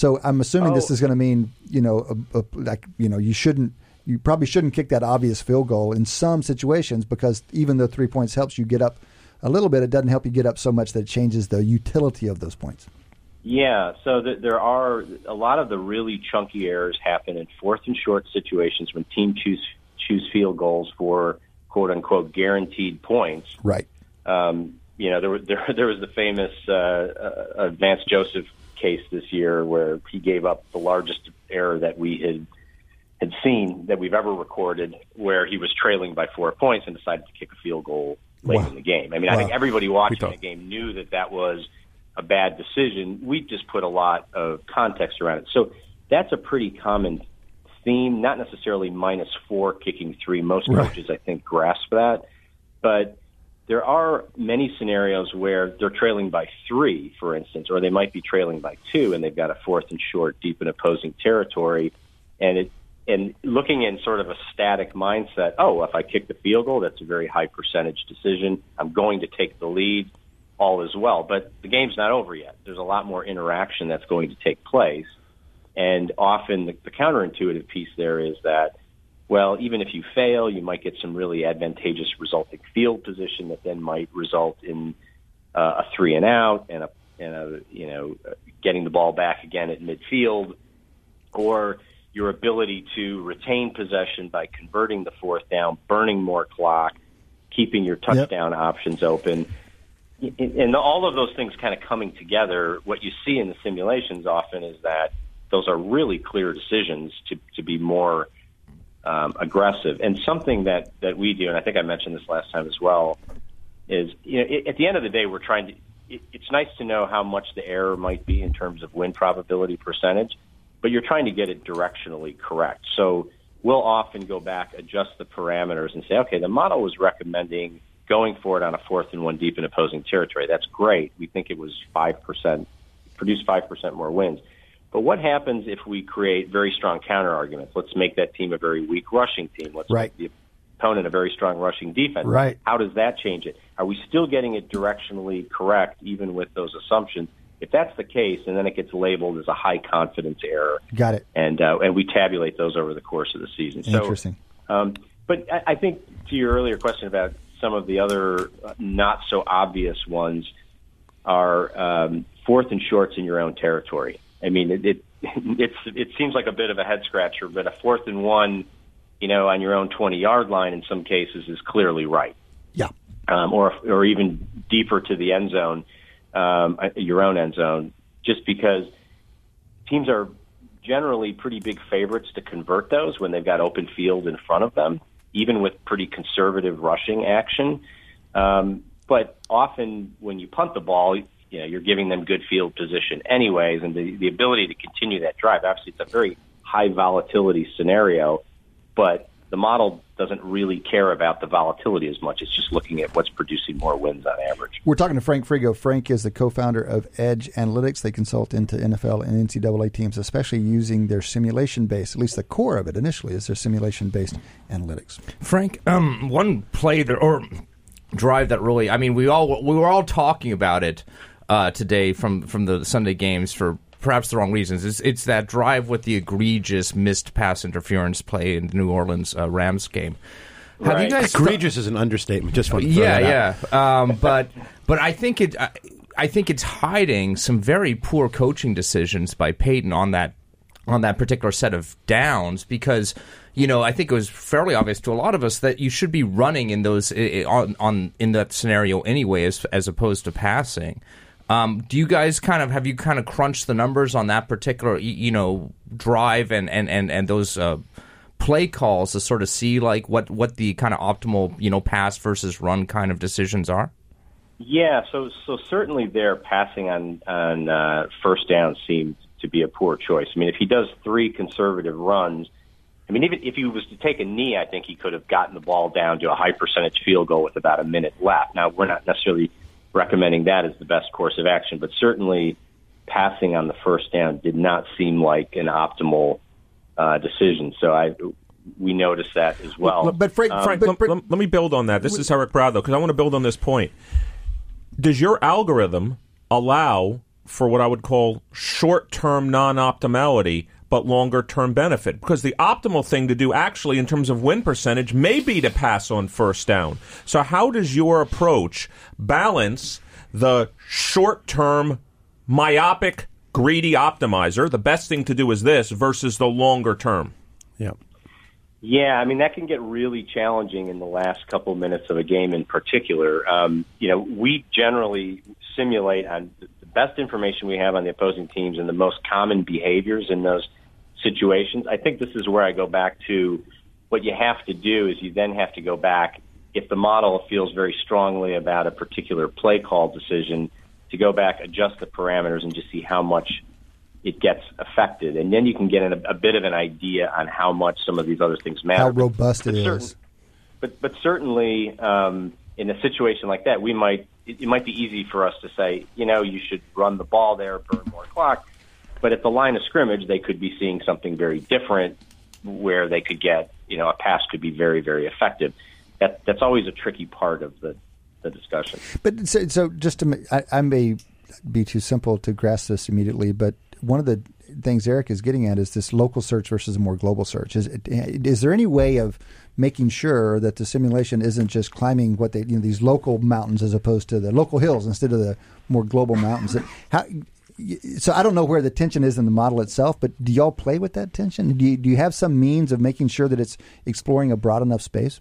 So I'm assuming this Oh. is going to mean, you know, a, a, like you know, you shouldn't, you probably shouldn't kick that obvious field goal in some situations because even though three points helps you get up a little bit, it doesn't help you get up so much that it changes the utility of those points. Yeah, so th- there are a lot of the really chunky errors happen in fourth and short situations when team choose choose field goals for quote unquote guaranteed points. Right. Um, you know, there was there, there was the famous uh, uh, Vance Joseph case this year where he gave up the largest error that we had had seen that we've ever recorded, where he was trailing by four points and decided to kick a field goal late Wow. in the game. I mean, I think everybody watching the game knew that that was a bad decision. We just put a lot of context around it. So that's a pretty common theme, not necessarily minus four kicking three. Most Right. coaches, I think, grasp that. But there are many scenarios where they're trailing by three, for instance, or they might be trailing by two, and they've got a fourth and short deep in opposing territory, and it and looking in sort of a static mindset. Oh, if I kick the field goal, that's a very high percentage decision. I'm going to take the lead. All is well, but the game's not over yet. There's a lot more interaction that's going to take place, and often the, the counterintuitive piece there is that well, even if you fail, you might get some really advantageous resulting field position that then might result in uh, a three and out and a, and a you know getting the ball back again at midfield, or your ability to retain possession by converting the fourth down, burning more clock, keeping your touchdown options open. And all of those things kind of coming together, what you see in the simulations often is that those are really clear decisions to, to be more um, aggressive. And something that, that we do, and I think I mentioned this last time as well, is you know, it, at the end of the day, we're trying to. It, it's nice to know how much the error might be in terms of win probability percentage, but you're trying to get it directionally correct. So we'll often go back, adjust the parameters, and say, okay, the model was recommending going for it on a fourth and one deep in opposing territory. That's great. We think it was five percent, produced five percent more wins. But what happens if we create very strong counter arguments? Let's make that team a very weak rushing team. Let's Right. make the opponent a very strong rushing defense. Right. How does that change it? Are we still getting it directionally correct, even with those assumptions? If that's the case, and then it gets labeled as a high confidence error, Got it. and uh, and we tabulate those over the course of the season. So, Interesting. um, but I, I think to your earlier question about some of the other uh, not so obvious ones are um, fourth and shorts in your own territory. I mean, it, it it's it seems like a bit of a head scratcher, but a fourth and one, you know, on your own twenty yard line in some cases is clearly right Yeah. um, or or even deeper to the end zone, um, uh, your own end zone, just because teams are generally pretty big favorites to convert those when they've got open field in front of them, even with pretty conservative rushing action. Um, but often when you punt the ball, you know you're giving them good field position anyways, and the the ability to continue that drive. Obviously, it's a very high volatility scenario, but the model doesn't really care about the volatility as much. It's just looking at what's producing more wins on average. We're talking to Frank Frigo. Frank is the co-founder of Edj Analytics. They consult into NFL and NCAA teams, especially using their simulation-based. At least the core of it initially is their simulation-based analytics. Frank, um, one play that or drive that really, I mean, we all we were all talking about it uh, today from from the Sunday games for perhaps the wrong reasons. It's, it's that drive with the egregious missed pass interference play in the New Orleans uh, Rams game. Have you guys Egregious is an understatement. Just want yeah, yeah. Um, but but I think it. I, I think it's hiding some very poor coaching decisions by Payton on that on that particular set of downs because you know I think it was fairly obvious to a lot of us that you should be running in those on, on in that scenario anyway as as opposed to passing. Um, do you guys kind of have you kind of crunched the numbers on that particular you know drive and and and and those uh, play calls to sort of see like what what the kind of optimal you know pass versus run kind of decisions are? Yeah, so so certainly there passing on on uh, first down seemed to be a poor choice. I mean, if he does three conservative runs, I mean, even if he was to take a knee, I think he could have gotten the ball down to a high percentage field goal with about a minute left. Now, we're not necessarily recommending that as the best course of action, but certainly passing on the first down did not seem like an optimal uh, decision. So I we noticed that as well. But- but Frank- Um, Frank- Let, let- let me build on that. This is Eric Bradlow, because I want to build on this point. Does your algorithm allow for what I would call short term non optimality, but longer term benefit? Because the optimal thing to do, actually, in terms of win percentage, may be to pass on first down. So, how does your approach balance the short term myopic, greedy optimizer? The best thing to do is this versus the longer term. Yeah. Yeah, I mean that can get really challenging in the last couple minutes of a game in particular. Um, you know, we generally simulate on the best information we have on the opposing teams and the most common behaviors in those situations. I think this is where I go back to what you have to do is you then have to go back if the model feels very strongly about a particular play call decision to go back, adjust the parameters, and just see how much it gets affected, and then you can get a, a bit of an idea on how much some of these other things matter. How robust But it certain- is. But but certainly um, in a situation like that, we might it, it might be easy for us to say, you know, you should run the ball there, burn more clock. But at the line of scrimmage, they could be seeing something very different, where they could get, you know, a pass could be very very effective. That that's always a tricky part of the the discussion. But so, so just to, I, I may be too simple to grasp this immediately, but one of the things Eric is getting at is this local search versus a more global search. Is is there any way of making sure that the simulation isn't just climbing what they you know these local mountains as opposed to the local hills instead of the more global mountains? How, so I don't know where the tension is in the model itself, but do y'all play with that tension? Do you, do you have some means of making sure that it's exploring a broad enough space?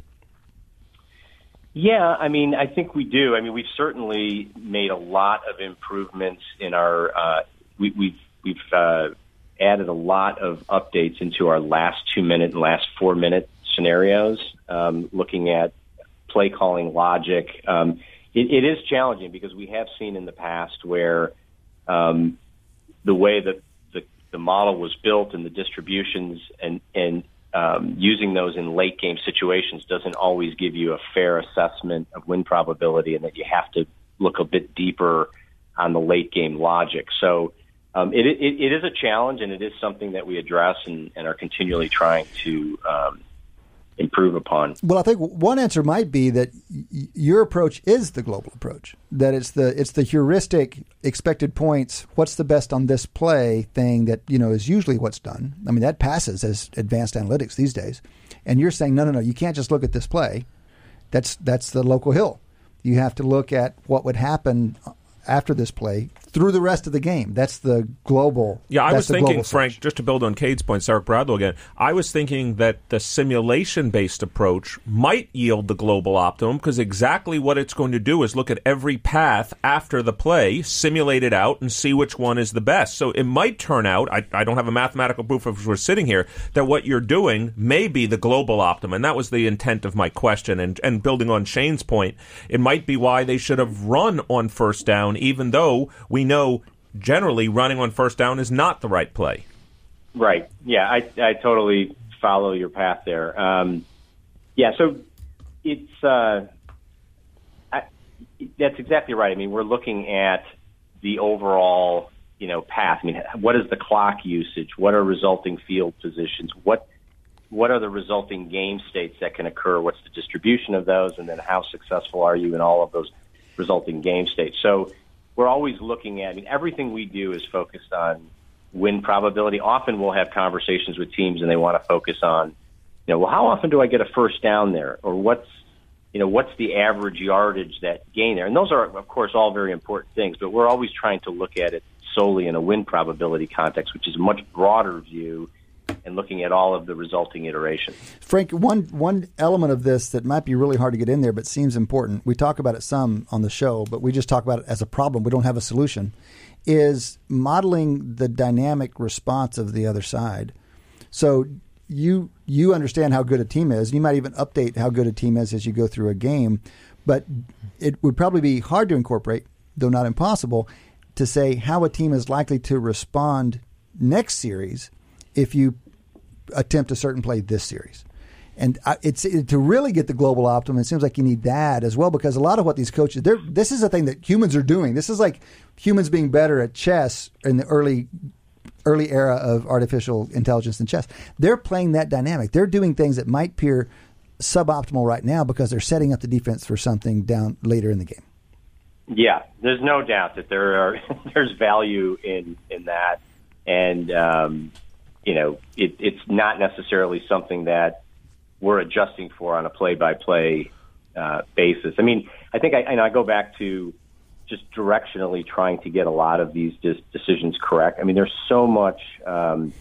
Yeah, I mean, I think we do. I mean, we've certainly made a lot of improvements in our. Uh, we, we've we've uh, added a lot of updates into our last two minute and last four minute scenarios, um, looking at play calling logic. Um, it, it is challenging because we have seen in the past where um, the way that the, the model was built and the distributions and, and um, using those in late game situations doesn't always give you a fair assessment of win probability and that you have to look a bit deeper on the late game logic. So um, it, it, it is a challenge and it is something that we address and, and are continually trying to um, improve upon. Well, I think one answer might be that y- your approach is the global approach. That it's the it's the heuristic expected points. What's the best on this play thing that you know is usually what's done. I mean that passes as advanced analytics these days. And you're saying no, no, no. You can't just look at this play. That's that's the local hill. You have to look at what would happen after this play through the rest of the game. That's the global. Yeah, I was thinking, Frank, search. just to build on Cade's point, Eric Bradlow again, I was thinking that the simulation based approach might yield the global optimum because exactly what it's going to do is look at every path after the play, simulate it out, and see which one is the best. So it might turn out, I, I don't have a mathematical proof if we're sitting here, that what you're doing may be the global optimum. And that was the intent of my question. And, and building on Shane's point, it might be why they should have run on first down, even though we know generally running on first down is not the right play. Right. Yeah, I, I totally follow your path there. Um, yeah, so it's uh, I, that's exactly right. I mean, we're looking at the overall, you know, path. I mean, what is the clock usage? What are resulting field positions? What what are the resulting game states that can occur? What's the distribution of those? And then how successful are you in all of those resulting game states? So we're always looking at, I mean, everything we do is focused on win probability. Often we'll have conversations with teams and they want to focus on, you know, well, how often do I get a first down there? Or what's, you know, what's the average yardage that gain there? And those are, of course, all very important things, but we're always trying to look at it solely in a win probability context, which is a much broader view and looking at all of the resulting iterations. Frank, one one element of this that might be really hard to get in there, but seems important. We talk about it some on the show, but we just talk about it as a problem. We don't have a solution. Is modeling the dynamic response of the other side. So you you understand how good a team is. You might even update how good a team is as you go through a game, but it would probably be hard to incorporate, though not impossible, to say how a team is likely to respond next series if you attempt a certain play this series. And it's it, to really get the global optimum. It seems like you need that as well because a lot of what these coaches, they're, this is a thing that humans are doing. This is like humans being better at chess in the early early era of artificial intelligence and chess. They're playing that dynamic. They're doing things that might appear suboptimal right now because they're setting up the defense for something down later in the game. Yeah, there's no doubt that there are there's value in in that, and um, you know it, it's not necessarily something that we're adjusting for on a play by play basis. I mean, I think I, and I go back to just directionally trying to get a lot of these dis- decisions correct. I mean, there's so much. Um,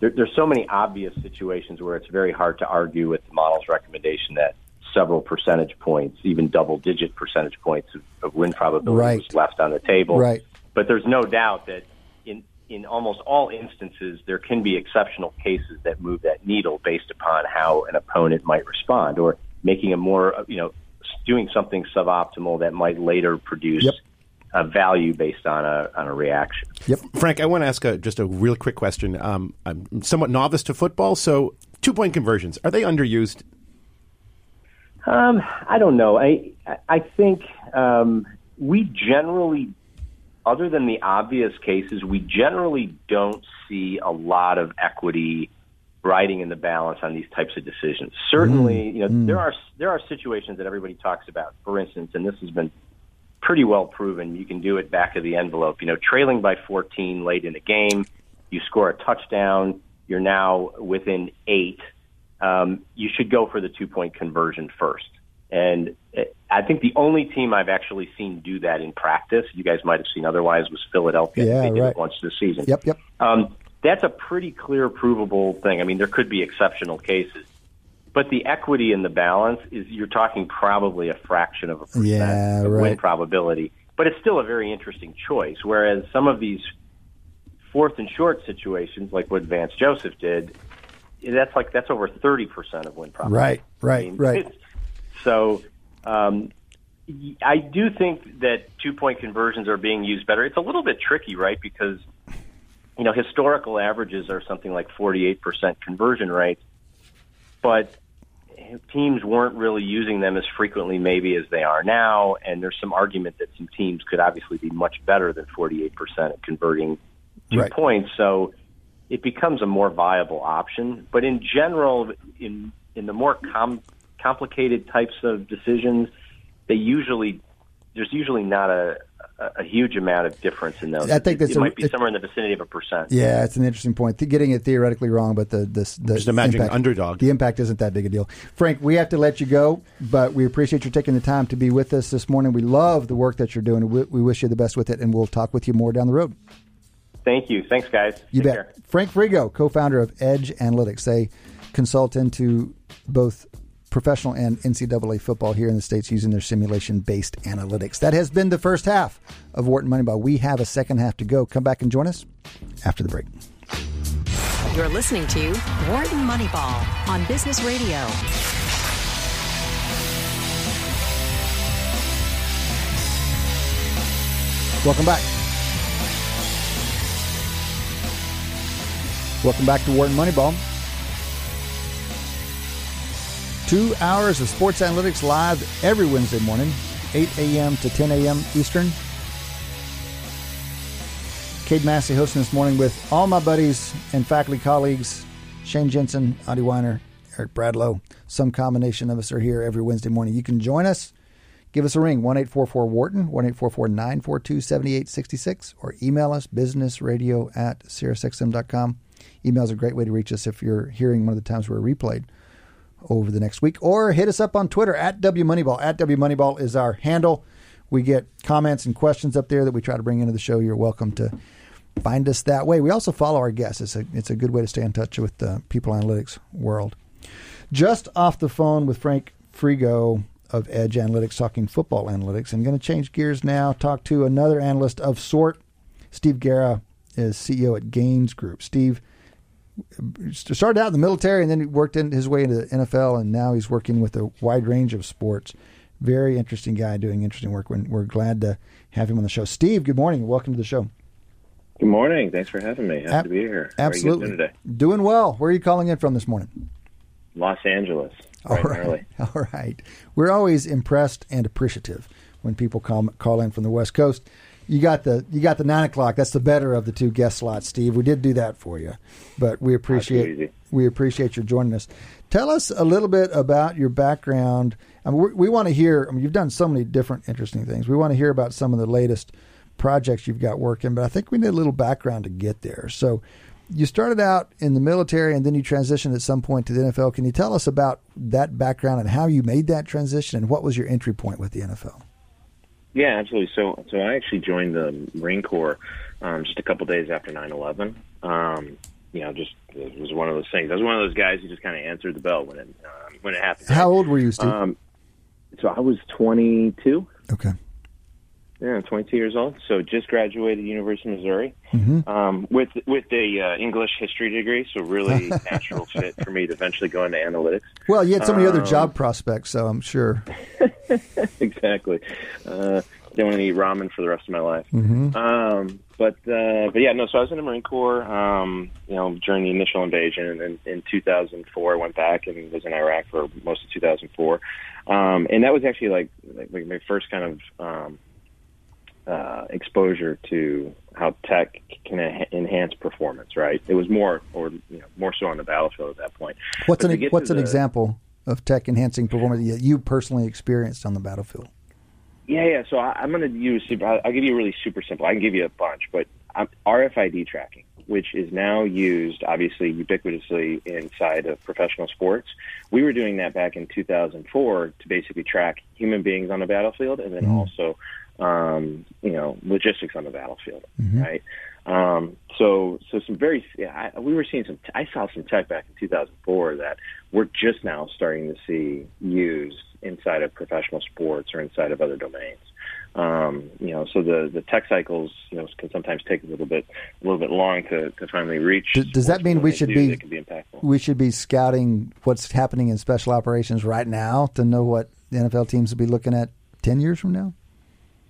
there, there's so many obvious situations where it's very hard to argue with the model's recommendation that several percentage points, even double digit percentage points of, of win probability Right. was left on the table. Right. But there's no doubt that in in almost all instances there can be exceptional cases that move that needle based upon how an opponent might respond or making a more you know doing something suboptimal that might later produce Yep. a value based on a on a reaction. Yep. Frank, I want to ask a, just a real quick question. Um, I'm somewhat novice to football, so two point conversions are they underused? Um, I don't know. I I think um, we generally, other than the obvious cases, we generally don't see a lot of equity riding in the balance on these types of decisions. Certainly, you know there are there are situations that everybody talks about. For instance, and this has been pretty well proven. You can do it back of the envelope. You know, trailing by 14 late in the game, you score a touchdown. You're now within eight um, you should go for the two point conversion first. And uh, I think the only team I've actually seen do that in practice, you guys might have seen otherwise, was Philadelphia. Yeah, they did right. it once this season. Yep, yep. Um, that's a pretty clear, provable thing. I mean, there could be exceptional cases. But the equity in the balance is you're talking probably a fraction of a percent Yeah, of right. win probability. But it's still a very interesting choice. Whereas some of these fourth and short situations, like what Vance Joseph did, that's like that's over thirty percent of win probability. Right, right, right. So, um, I do think that two point conversions are being used better. It's a little bit tricky, right? Because you know historical averages are something like forty eight percent conversion rates, but teams weren't really using them as frequently maybe as they are now and there's some argument that some teams could obviously be much better than 48% at converting two Right. points so it becomes a more viable option but in general in in the more com- complicated types of decisions they usually there's usually not a a, a huge amount of difference in those I think it, that's it a- might be it- somewhere in the vicinity of a percent Yeah, it's an interesting point. Th- Getting it theoretically wrong, but the the, the Just imagine impact, underdog. The impact isn't that big a deal. Frank, we have to let you go, but we appreciate you taking the time to be with us this morning. We love the work that you're doing. We, we wish you the best with it, and we'll talk with you more down the road. thank you thanks guys You Take bet. care. Frank Frigo, co-founder of Edj Analytics, they consult into both professional and NCAA football here in the states using their simulation-based analytics. That has been the first half of Wharton Moneyball. We have a second half to go. Come back and join us after the break. You're listening to Wharton Moneyball on Business Radio. Welcome back. Welcome back to Wharton Moneyball. Two hours of sports analytics live every Wednesday morning, 8 a.m. to 10 a.m. Eastern. Cade Massey hosting this morning with all my buddies and faculty colleagues, Shane Jensen, Adi Wyner, Eric Bradlow. Some combination of us are here every Wednesday morning. You can join us. Give us a ring, 1 844 Wharton, 1 844 942 7866, or email us, businessradio at SiriusXM.com. Email is a great way to reach us if you're hearing one of the times we're replayed over the next week. Or hit us up on Twitter at WMoneyball. At WMoneyball is our handle. We get comments and questions up there that we try to bring into the show. You're welcome to find us that way. We also follow our guests. It's a it's a good way to stay in touch with the people analytics world. Just off the phone with Frank Frigo of Edj Analytics, talking football analytics. I'm going to change gears now. Talk to another analyst of sort. Steve Gera is CEO at Gains Group. Steve started out in the military and then he worked in his way into the NFL, and now he's working with a wide range of sports. Very interesting guy doing interesting work. We're, we're glad to have him on the show. Steve, good morning. Welcome to the show. Good morning. Thanks for having me. Happy Ab- to be here. How are you Absolutely. doing today? Doing well. Where are you calling in from this morning? Los Angeles. All right. All right. We're always impressed and appreciative when people call call in from the West Coast. You got the you got the nine o'clock. That's the better of the two guest slots, Steve. We did do that for you, but we appreciate we appreciate your joining us. Tell us a little bit about your background. I mean, we, we want to hear. I mean, you've done so many different interesting things. We want to hear about some of the latest projects you've got working, but I think we need a little background to get there. So, you started out in the military and then you transitioned at some point to the NFL. Can you tell us about that background and how you made that transition and what was your entry point with the NFL? Yeah, absolutely. So, so I actually joined the Marine Corps um, just a couple days after 9/11. Um, you know, just it was one of those things. I was one of those guys who just kind of answered the bell when it um, when it happened. How old were you, Steve? Um, so I was 22. okay. Yeah, I'm 22 years old. So just graduated University of Missouri Mm-hmm. um, with with a uh, English history degree. So really natural fit for me to eventually go into analytics. Well, you had so many other Um, job prospects, so I'm sure. exactly. Uh, don't want to eat ramen for the rest of my life. Mm-hmm. Um, but uh, but yeah, no. So I was in the Marine Corps. Um, you know, during the initial invasion, and in 2004, I went back and was in Iraq for most of 2004. Um, and that was actually like like my first kind of um, uh, exposure to how tech can en- enhance performance. Right. It was more or you know more so on the battlefield at that point. What's But an What's an the- example of tech enhancing performance that you personally experienced on the battlefield? Yeah, yeah. So I, I'm going to use. super- I'll give you a really super simple. I can give you a bunch, but um, RFID tracking, which is now used obviously ubiquitously inside of professional sports. We were doing that back in 2004 to basically track human beings on the battlefield, and then also, um, you know, logistics on the battlefield, right? Um, so, so some very, yeah, I, we were seeing some. I saw some tech back in 2004 that we're just now starting to see used inside of professional sports or inside of other domains. Um, you know, so the the tech cycles, you know, can sometimes take a little bit a little bit long to, to finally reach. Does- does that mean we should do, be- be impactful. We should be scouting what's happening in special operations right now to know what the NFL teams will be looking at ten years from now.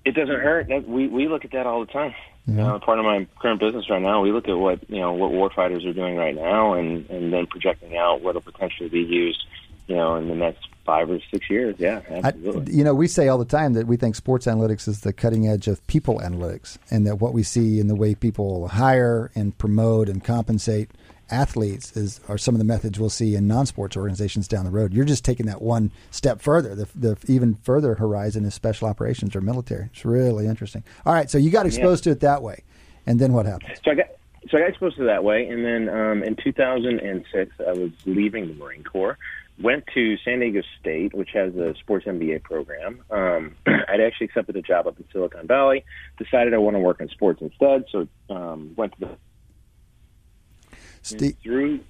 It doesn't hurt. That- We we look at that all the time. You know, part of my current business right now, we look at what you know what warfighters are doing right now, and and then projecting out what will potentially be used, you know, in the next five or six years. Yeah, I, absolutely. you know, we say all the time that we think sports analytics is the cutting edge of people analytics, and that what we see in the way people hire and promote and compensate athletes is are some of the methods we'll see in non-sports organizations down the road. You're just taking that one step further. The, the even further horizon is special operations or military. It's really interesting. All right, so you got exposed to it that way, and then what happened? So I got so I got exposed to that way, and then um, in 2006, I was leaving the Marine Corps. Went to San Diego State, which has a sports MBA program. Um, I'd actually accepted a job up in Silicon Valley. Decided I want to work in sports instead, so um, went to the Steve, through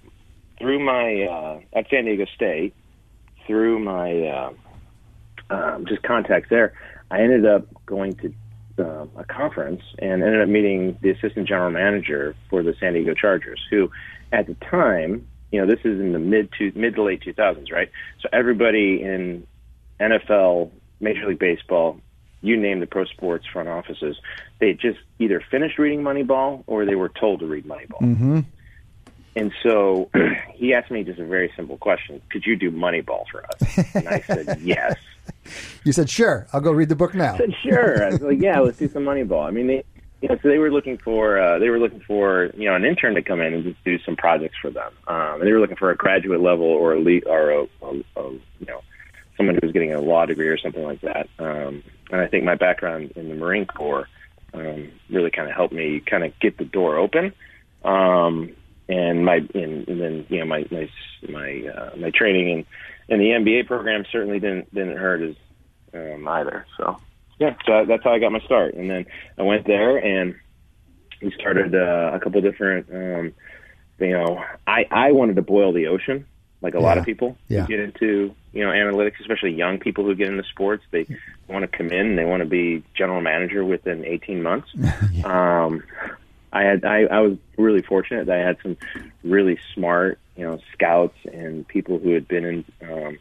through my uh, at San Diego State through my uh, um, just contacts there. I ended up going to uh, a conference and ended up meeting the assistant general manager for the San Diego Chargers, who at the time, you know, this is in the mid to mid to late 2000s, right? So everybody in NFL, Major League Baseball, you name the pro sports front offices, they just either finished reading Moneyball or they were told to read Moneyball. Mm-hmm. And so he asked me just a very simple question: Could you do Moneyball for us? And I said yes. you said sure. I'll go read the book now. I said sure. I was like, yeah, let's do some Moneyball. I mean, they, you know, so they were looking for uh, they were looking for you know an intern to come in and just do some projects for them. Um, and they were looking for a graduate level or a le- or a, a, a you know someone who was getting a law degree or something like that. Um, and I think my background in the Marine Corps um, really kind of helped me kind of get the door open. Um, and my and, and then you know my my my uh, my training in in the MBA program certainly didn't didn't hurt as um, either. So yeah, so that's how I got my start. And then I went there and we started uh, a couple different. Um, you know, I I wanted to boil the ocean like a lot of people Yeah. get into you know analytics, especially young people who get into sports. They want to come in and they want to be general manager within 18 months. um, I had I, I was really fortunate that I had some really smart you know scouts and people who had been in um,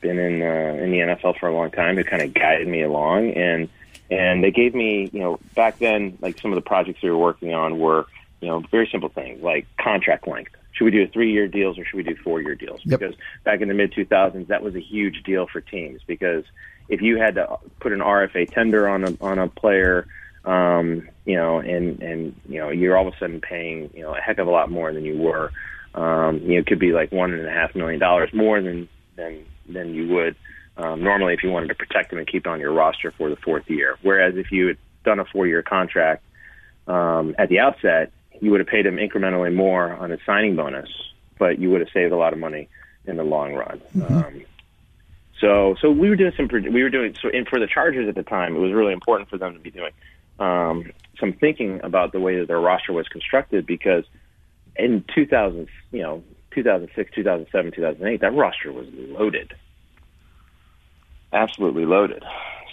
been in uh, in the NFL for a long time who kind of guided me along and and they gave me you know back then like some of the projects we were working on were you know very simple things like contract length. Should we do three year deals or should we do four year deals? Yep. Because back in the mid 2000s, that was a huge deal for teams because if you had to put an RFA tender on a on a player, um, you know, and and you know, you're all of a sudden paying you know a heck of a lot more than you were. Um, you know, it could be like one and a half million dollars more than than than you would um, normally if you wanted to protect them and keep it on your roster for the fourth year. Whereas if you had done a four year contract um, at the outset, you would have paid him incrementally more on his signing bonus, but you would have saved a lot of money in the long run. Um, so, so we were doing some, we were doing, so, and for the Chargers at the time, it was really important for them to be doing um, some thinking about the way that their roster was constructed because in 2000, you know, 2006, 2007, 2008, that roster was loaded, absolutely loaded.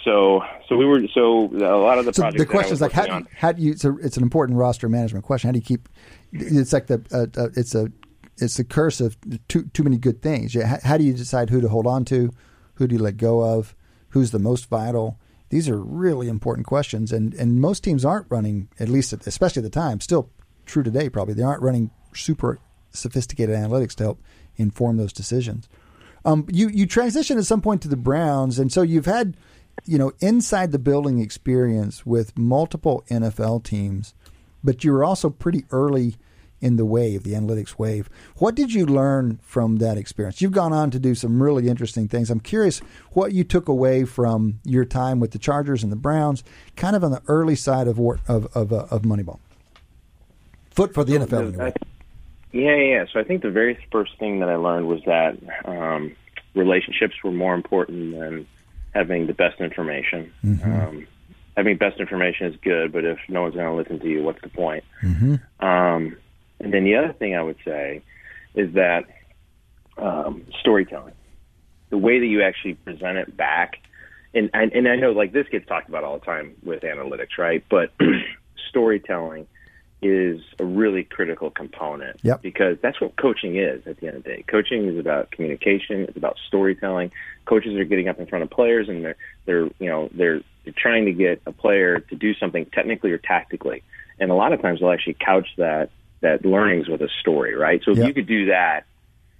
So, so we were, so a lot of the So projects the question is like, how, do you- on- how do you? So it's an important roster management question. How do you keep? It's like the uh, uh, it's a it's the curse of too too many good things. Yeah, how, how do you decide who to hold on to, who do you let go of, who's the most vital? These are really important questions, and and most teams aren't running at least especially at the time. Still true today, probably they aren't running super sophisticated analytics to help inform those decisions. Um, you you transitioned at some point to the Browns, and so you've had, you know, inside the building experience with multiple NFL teams, but you were also pretty early in the wave, the analytics wave. What did you learn from that experience? You've gone on to do some really interesting things. I'm curious what you took away from your time with the Chargers and the Browns, kind of on the early side of of of, uh, of Moneyball. Foot for the NFL. Anyway. Yeah, yeah, yeah. So I think the very first thing that I learned was that um, relationships were more important than having the best information. Um, having best information is good, but if no one's going to listen to you, what's the point? Um, and then the other thing I would say is that um, storytelling, the way that you actually present it back, and, and and I know like this gets talked about all the time with analytics, right? But storytelling is a really critical component Yep. because that's what coaching is at the end of the day. Coaching is about communication, it's about storytelling. Coaches are getting up in front of players and they're they're you know they're, they're trying to get a player to do something technically or tactically. And a lot of times they'll actually couch that that learnings with a story, right? So if Yep. you could do that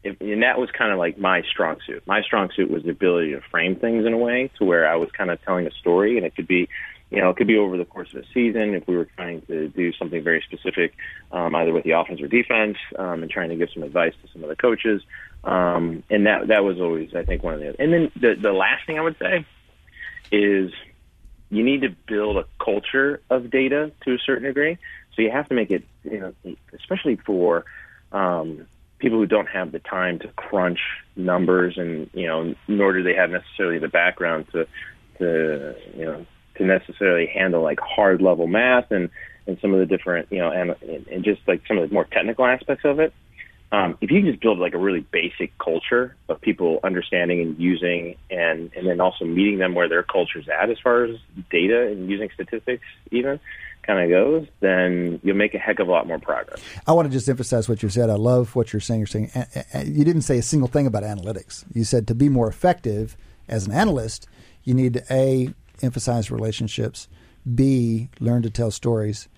if, and that was kind of like my strong suit. My strong suit was the ability to frame things in a way to where I was kind of telling a story, and it could be, you know, it could be over the course of a season if we were trying to do something very specific, um, either with the offense or defense, um, and trying to give some advice to some of the coaches. Um, and that that was always, I think, one of the. Other. And then the the last thing I would say is you need to build a culture of data to a certain degree. So you have to make it, you know, especially for um, people who don't have the time to crunch numbers, and you know, nor do they have necessarily the background to, to you know, to necessarily handle like hard level math and and some of the different, you know, and and just like some of the more technical aspects of it. Um, if you can just build like a really basic culture of people understanding and using, and and then also meeting them where their culture's at as far as data and using statistics, even kind of goes, then you'll make a heck of a lot more progress. I want to just emphasize what you said. I love what you're saying. You're saying you didn't say a single thing about analytics. You said to be more effective as an analyst, you need to a emphasize relationships, b learn to tell stories,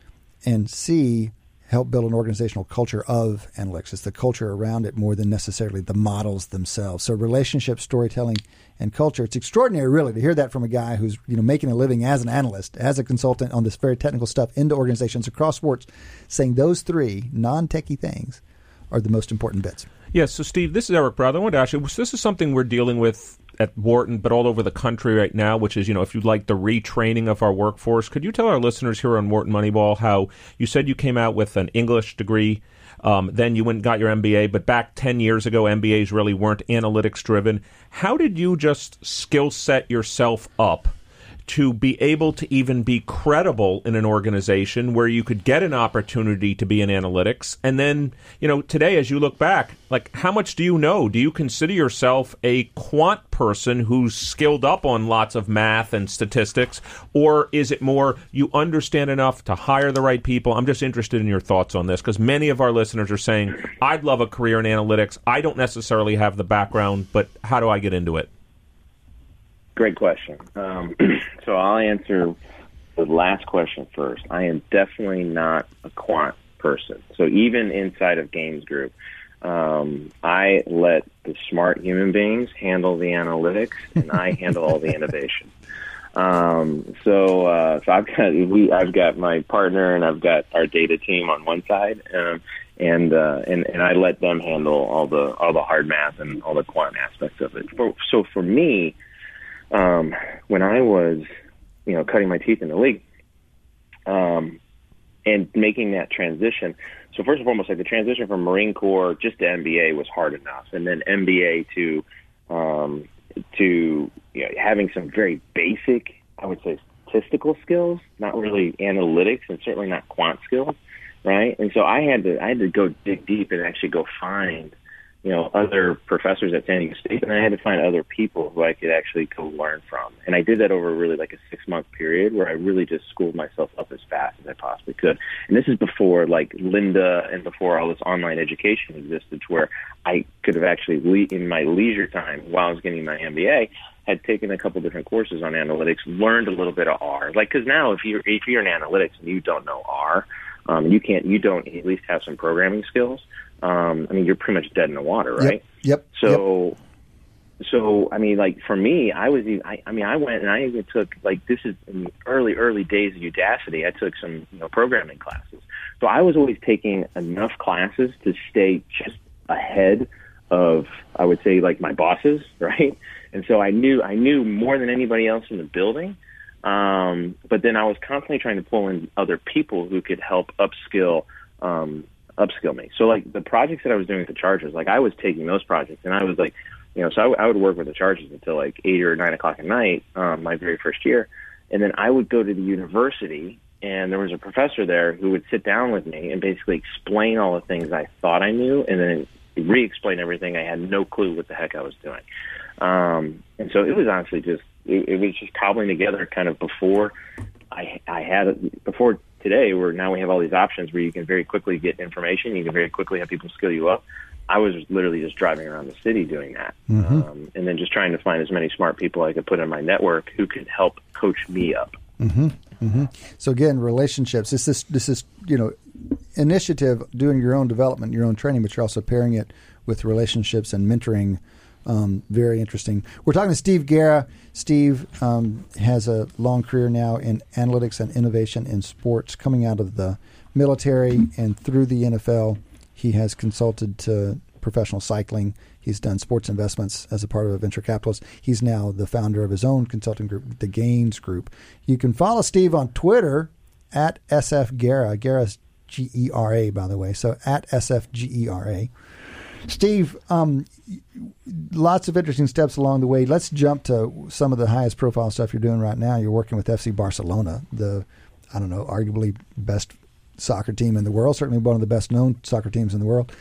and c help build an organizational culture of analytics. It's the culture around it more than necessarily the models themselves. So relationship, storytelling, and culture. It's extraordinary, really, to hear that from a guy who's you know making a living as an analyst, as a consultant on this very technical stuff into organizations across sports, saying those three non-techie things are the most important bits. Yeah, so Steve, this is Eric Bradlow. I want to ask you, this is something we're dealing with at Wharton, but all over the country right now, which is, you know, if you'd like the retraining of our workforce, could you tell our listeners here on Wharton Moneyball how you said you came out with an English degree, um, then you went and got your MBA, but back 10 years ago, MBAs really weren't analytics driven. How did you just skill set yourself up to be able to even be credible in an organization where you could get an opportunity to be in analytics. And then you know today as you look back like how much do you know? Do you consider yourself a quant person who's skilled up on lots of math and statistics? Or is it more you understand enough to hire the right people? I'm just interested in your thoughts on this because many of our listeners are saying i'd love a career in analytics. I don't necessarily have the background but how do i get into it Great question. Um, so I'll answer the last question first. I am definitely not a quant person. So even inside of Gains Group, um, I let the smart human beings handle the analytics, and I handle all the innovation. Um, so, uh, so I've got we, I've got my partner, and I've got our data team on one side, um, and uh, and and I let them handle all the all the hard math and all the quant aspects of it. For, so for me, um, when I was, you know, cutting my teeth in the league, um, and making that transition. So first and foremost, like the transition from Marine Corps just to MBA was hard enough, and then MBA to um, to you know, having some very basic, I would say, statistical skills, not really analytics, and certainly not quant skills, right? And so I had to I had to go dig deep and actually go find you know, other professors at San Diego State, and I had to find other people who I could actually go learn from. And I did that over really like a six month period where I really just schooled myself up as fast as I possibly could. And this is before like Lynda and before all this online education existed, where I could have actually le- in my leisure time while I was getting my MBA had taken a couple different courses on analytics, learned a little bit of R. Like, because now if you're if you're in analytics and you don't know R, um, you can't you don't at least have some programming skills um, I mean, you're pretty much dead in the water, right? Yep. yep so, yep. so I mean, like for me, I was, I, I mean, I went and I even took like this is in the early, early days of Udacity. I took some, you know, programming classes. So I was always taking enough classes to stay just ahead of, I would say, like my bosses, right? And so I knew, I knew more than anybody else in the building. Um, but then I was constantly trying to pull in other people who could help upskill um, upskill me. So like the projects that I was doing with the Chargers, like I was taking those projects and I was like, you know, so I, w- I would work with the Chargers until like eight or nine o'clock at night, um, my very first year, and then I would go to the university and there was a professor there who would sit down with me and basically explain all the things I thought I knew and then re-explain everything I had no clue what the heck I was doing. Um, and so it was honestly just it, it was just cobbling together kind of before I I had before today where now we have all these options where you can very quickly get information, you can very quickly have people skill you up. I was literally just driving around the city doing that, mm-hmm. um, and then just trying to find as many smart people I could put in my network who could help coach me up. Mm-hmm. Mm-hmm. So again, relationships. This is this is you know initiative doing your own development, your own training, but you're also pairing it with relationships and mentoring um, very interesting. We're talking to Steve Gera. Steve um, has a long career now in analytics and innovation in sports, coming out of the military and through the NFL. He has consulted to professional cycling. He's done sports investments as a part of a venture capitalist. He's now the founder of his own consulting group, the Gains Group. You can follow Steve on Twitter at SF Gera. Gera's G E R A, by the way. So at SF G E R A. Steve, um, lots of interesting steps along the way. Let's jump to some of the highest profile stuff you're doing right now. You're working with FC Barcelona, the I don't know, arguably best soccer team in the world, certainly one of the best known soccer teams in the world.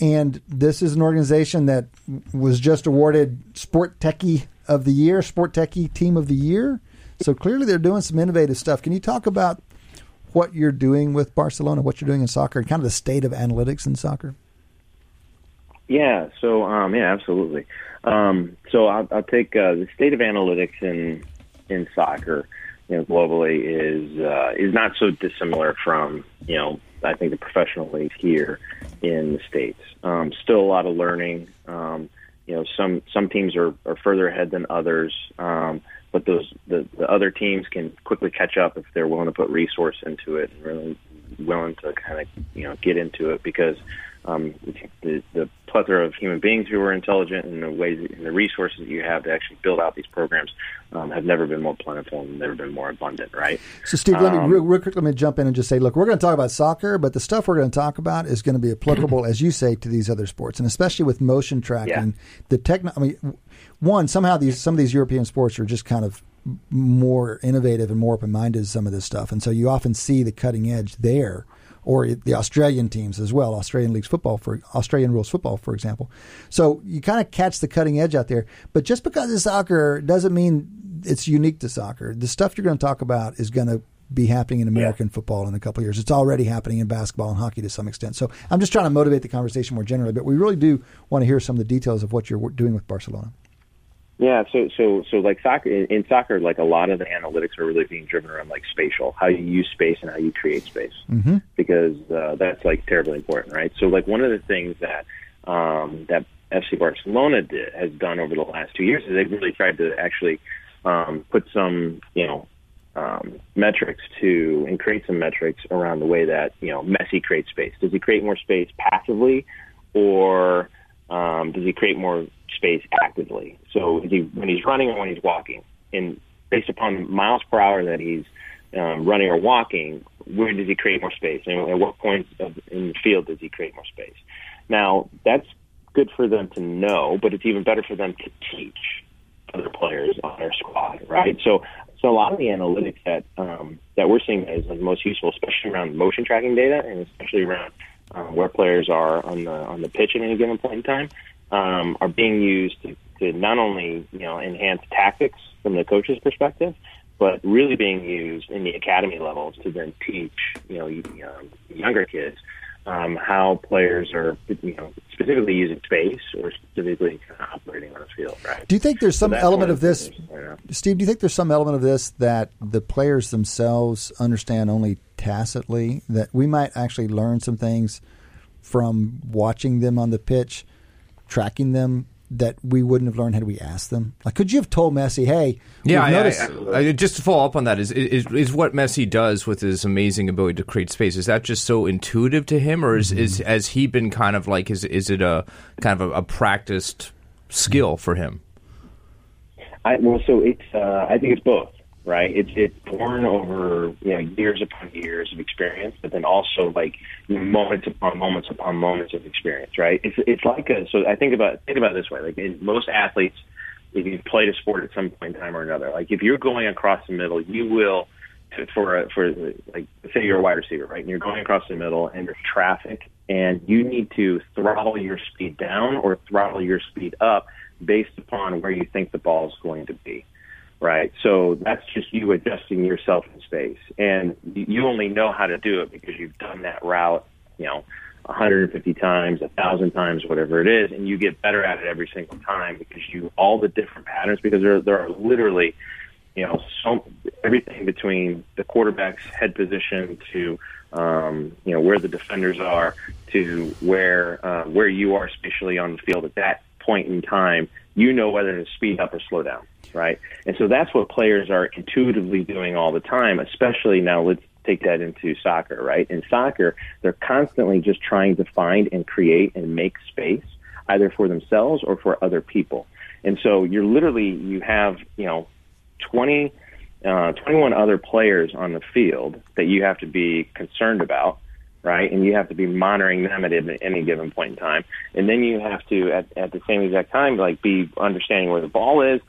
And this is an organization that was just awarded Sport Techie of the Year, Sport Techie Team of the Year. So clearly they're doing some innovative stuff. Can you talk about what you're doing with Barcelona, what you're doing in soccer, and kind of the state of analytics in soccer? Yeah. So um, yeah, absolutely. Um, so I'll, I'll take uh, the state of analytics in in soccer, you know, globally is uh, is not so dissimilar from you know I think the professional league here in the states. Um, still a lot of learning. Um, you know, some some teams are, are further ahead than others, um, but those the, the other teams can quickly catch up if they're willing to put resource into it and really willing to kind of you know get into it because um, the, the plethora of human beings who are intelligent and the ways and the resources that you have to actually build out these programs um, have never been more plentiful and never been more abundant, right? So, Steve, let me um, real, real quick, let me jump in and just say, look, we're going to talk about soccer, but the stuff we're going to talk about is going to be applicable, as you say, to these other sports, and especially with motion tracking. Yeah. The techno, I mean, one somehow these some of these European sports are just kind of more innovative and more open minded some of this stuff, and so you often see the cutting edge there. Or the Australian teams as well, Australian leagues football for Australian rules football, for example. So you kind of catch the cutting edge out there. But just because it's soccer doesn't mean it's unique to soccer. The stuff you're going to talk about is going to be happening in American football in a couple of years. It's already happening in basketball and hockey to some extent. So I'm just trying to motivate the conversation more generally, but we really do want to hear some of the details of what you're doing with Barcelona. Yeah, so so so like soccer in, in soccer, like a lot of the analytics are really being driven around like spatial, how you use space and how you create space, mm-hmm. because uh, that's like terribly important, right? So like one of the things that um, that FC Barcelona did has done over the last two years is they've really tried to actually um, put some you know um, metrics to and create some metrics around the way that you know Messi creates space. Does he create more space passively, or um, does he create more space actively? So he, when he's running or when he's walking, and based upon miles per hour that he's um, running or walking, where does he create more space, and at what points of, in the field does he create more space? Now that's good for them to know, but it's even better for them to teach other players on their squad, right? So, so a lot of the analytics that um, that we're seeing is the most useful, especially around motion tracking data, and especially around um, where players are on the on the pitch at any given point in time, um, are being used to, to not only you know enhance tactics from the coach's perspective, but really being used in the academy levels to then teach you know um, younger kids um, how players are, you know, specifically using space or specifically kind of operating on the field, right? Do you think there's some that's element of this, the things, you know. Steve? Do you think there's some element of this that the players themselves understand only tacitly? That we might actually learn some things from watching them on the pitch, tracking them that we wouldn't have learned had we asked them. Like, could you have told Messi, "Hey, Yeah, we've I, noticed- I, I, just to follow up on that is, is is what Messi does with his amazing ability to create space. Is that just so intuitive to him, or is, is has he been kind of like is is it a kind of a, a practiced skill for him? I, well, so it's uh, I think it's both, right? It's it's born over you know years upon years of experience, but then also like moments upon moments upon moments of experience, right? It's it's like a so I think about think about it this way, like in most athletes, if you've played a sport at some point in time or another, like if you're going across the middle, you will for a, for like say you're a wide receiver, right? And you're going across the middle, and there's traffic, and you need to throttle your speed down or throttle your speed up based upon where you think the ball is going to be, right? So that's just you adjusting yourself in space, and you only know how to do it because you've done that route, you know. 150 times, a 1,000 times, whatever it is, and you get better at it every single time because you all the different patterns because there there are literally you know, so everything between the quarterback's head position to, um, you know, where the defenders are to where uh, where you are spatially on the field at that point in time, you know whether to speed up or slow down, right? And so that's what players are intuitively doing all the time, especially now. Let's take that into soccer, right? In soccer, they're constantly just trying to find and create and make space, either for themselves or for other people. And so you're literally you have you know 20, uh, 21 other players on the field that you have to be concerned about, right? And you have to be monitoring them at any given point in time. And then you have to, at, at the same exact time, like be understanding where the ball is.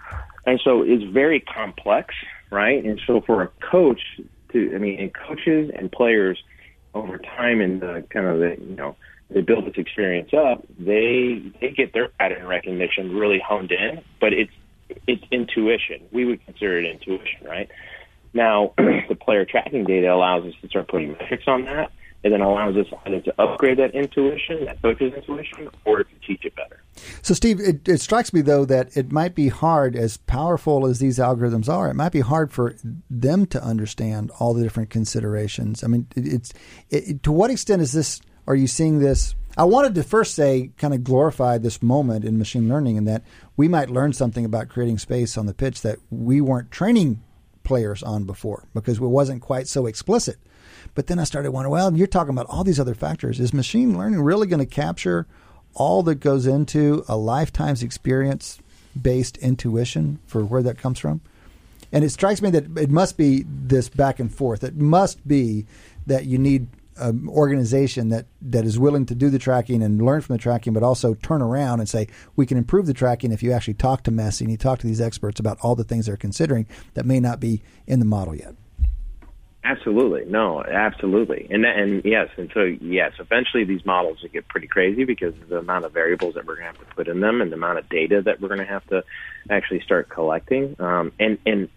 And so it's very complex, right? And so for a coach to, I mean, and coaches and players over time and the kind of the, you know, they build this experience up, they they get their pattern recognition really honed in, but it's it's intuition. We would consider it intuition, right? Now, the player tracking data allows us to start putting metrics on that, and then allows us either to upgrade that intuition, that coach's intuition, or to teach it better. So, Steve, it, it strikes me though that it might be hard, as powerful as these algorithms are, it might be hard for them to understand all the different considerations. I mean, it, it's it, to what extent is this? Are you seeing this? I wanted to first say, kind of glorify this moment in machine learning, in that we might learn something about creating space on the pitch that we weren't training players on before because it wasn't quite so explicit. But then I started wondering, well, you're talking about all these other factors. Is machine learning really going to capture all that goes into a lifetime's experience based intuition for where that comes from? And it strikes me that it must be this back and forth. It must be that you need an organization that, that is willing to do the tracking and learn from the tracking, but also turn around and say we can improve the tracking if you actually talk to Messi and you talk to these experts about all the things they're considering that may not be in the model yet. Absolutely, no, absolutely, and and yes, and so yes, eventually these models will get pretty crazy because of the amount of variables that we're going to have to put in them and the amount of data that we're going to have to actually start collecting. Um, and and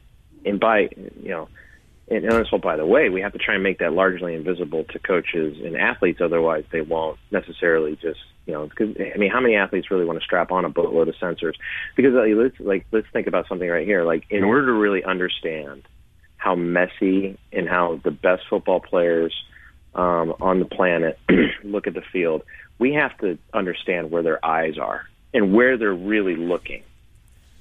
and by you know, and also by the way, we have to try and make that largely invisible to coaches and athletes. Otherwise, they won't necessarily just you know. Cause, I mean, how many athletes really want to strap on a boatload of sensors? Because like, let's like let's think about something right here. Like in order to really understand how Messi and how the best football players um, on the planet look at the field, we have to understand where their eyes are and where they're really looking.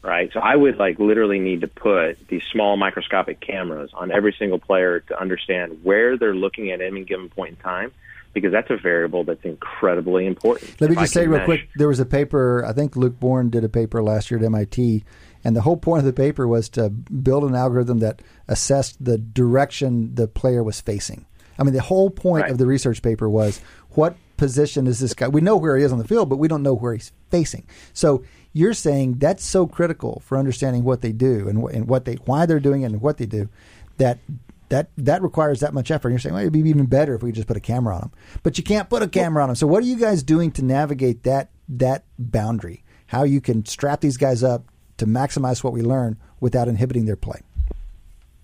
Right. So I would like literally need to put these small microscopic cameras on every single player to understand where they're looking at any given point in time because that's a variable that's incredibly important. Let me If just say real mesh- quick there was a paper, I think Luke Bornn did a paper last year at MIT, and the whole point of the paper was to build an algorithm that assessed the direction the player was facing. I mean, the whole point Right. of the research paper was what position is this guy? We know where he is on the field, but we don't know where he's facing. So you're saying that's so critical for understanding what they do and, wh- and what they why they're doing it and what they do that that that requires that much effort. And you're saying well, it'd be even better if we just put a camera on them, but you can't put a camera on them. So what are you guys doing to navigate that that boundary? How you can strap these guys up to maximize what we learn without inhibiting their play?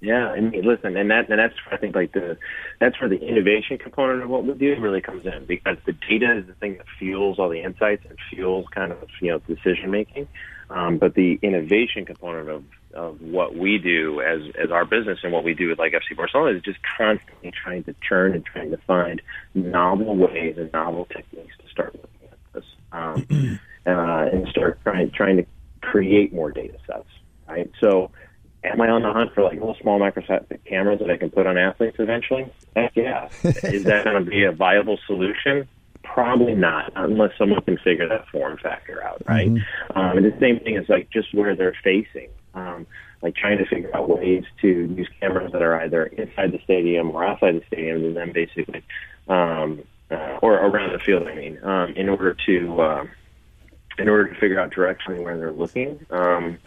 Yeah, I mean, listen, and that and that's I think like the that's where the innovation component of what we do really comes in because the data is the thing that fuels all the insights and fuels kind of you know decision making. Um, but the innovation component of of what we do as as our business and what we do with like FC Barcelona is just constantly trying to churn and trying to find novel ways and novel techniques to start looking at this um, uh, and start trying trying to create more data sets. Right, so am I on the hunt for like little small microscopic cameras that I can put on athletes eventually? Heck yeah. Is that going to be a viable solution? Probably not, unless someone can figure that form factor out, right? Um, and the same thing is like just where they're facing, um, like trying to figure out ways to use cameras that are either inside the stadium or outside the stadium, and then basically, um, uh, or around the field. I mean, um, in order to um, in order to figure out directionally where they're looking. Um,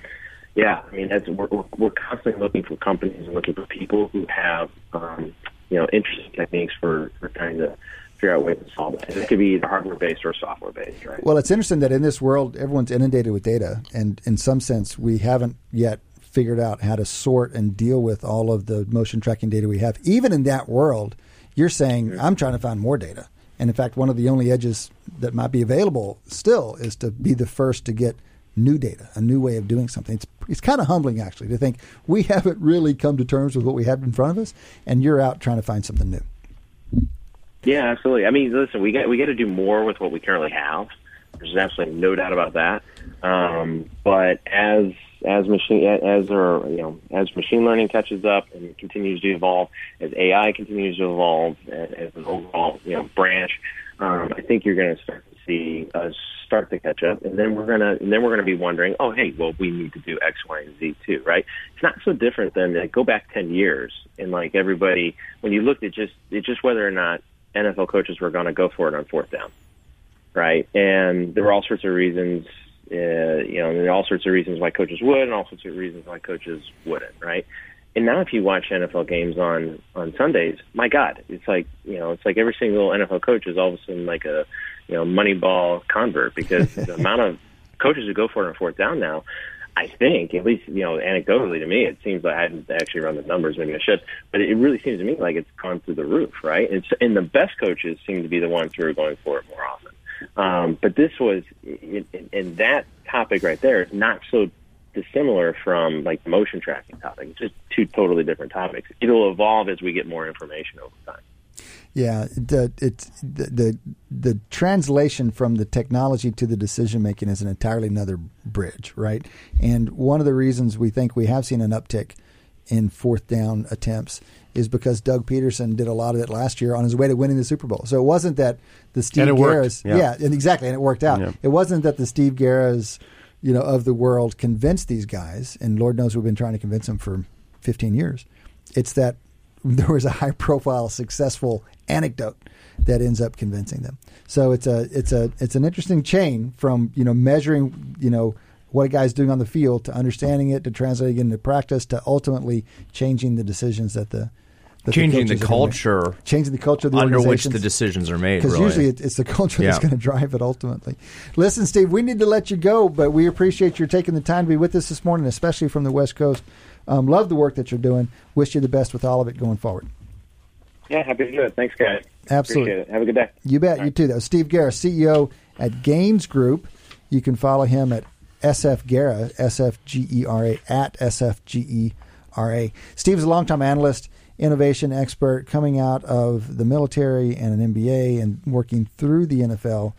yeah, I mean, that's, we're, we're, we're constantly looking for companies and looking for people who have, um, you know, interesting techniques for, for trying to figure out ways to solve it. And it could be either hardware based or software based, right? Well, it's interesting that in this world, everyone's inundated with data, and in some sense, we haven't yet figured out how to sort and deal with all of the motion tracking data we have. Even in that world, you're saying I'm trying to find more data, and in fact, one of the only edges that might be available still is to be the first to get new data, a new way of doing something. It's it's kind of humbling actually to think we haven't really come to terms with what we have in front of us, and you're out trying to find something new. Yeah, absolutely. I mean, listen, we got we got to do more with what we currently have. There's absolutely no doubt about that. Um, but as as machine as or you know as machine learning catches up and continues to evolve, as AI continues to evolve as, an overall you know branch, um, I think you're going to start to see us start to catch up, and then we're gonna and then we're gonna be wondering, oh hey, well we need to do X, Y, and Z too, right? It's not so different than like, go back ten years and like everybody when you looked at just it's just whether or not NFL coaches were going to go for it on fourth down, right? And there were all sorts of reasons, uh, you know, and there are all sorts of reasons why coaches would, and all sorts of reasons why coaches wouldn't, right? And now, if you watch NFL games on on Sundays, my God, it's like you know, it's like every single NFL coach is all of a sudden like a you know Moneyball convert because the amount of coaches who go for it on fourth down now. I think, at least you know, anecdotally to me, it seems like I hadn't actually run the numbers. Maybe I should, but it really seems to me like it's gone through the roof, right? And, s- and the best coaches seem to be the ones who are going for it more often. Um, but this was, in that topic right there, is not so dissimilar from like motion tracking topic. It's just two totally different topics. It'll evolve as we get more information over time. Yeah, the, it's the, the the translation from the technology to the decision making is an entirely another bridge, right? And one of the reasons we think we have seen an uptick in fourth down attempts is because Doug Pederson did a lot of it last year on his way to winning the Super Bowl. So it wasn't that the Steve it Garras, yeah. and exactly, and it worked out. Yeah. It wasn't that the Steve Geras, you know, of the world convinced these guys, and Lord knows we've been trying to convince them for 15 years. It's that there was a high profile successful anecdote that ends up convincing them. So it's a it's a it's an interesting chain from you know measuring you know what a guy's doing on the field to understanding it to translating it into practice to ultimately changing the decisions that the Changing the coaches are gonna culture changing the culture of the under which the decisions are made. Because really. usually it, it's the culture that's going to drive it ultimately. Listen, Steve, we need to let you go, but we appreciate your taking the time to be with us this morning, especially from the West Coast. Um, love the work that you're doing. Wish you the best with all of it going forward. Yeah, happy to do it. Thanks, guys. Absolutely. It. Have a good day. You bet. You too. That was Steve Gera, CEO at Gains Group. You can follow him at SF Gera, S F G E R A, at S F G E R A. Steve is a longtime analyst, innovation expert, coming out of the military and an MBA and working through the NFL,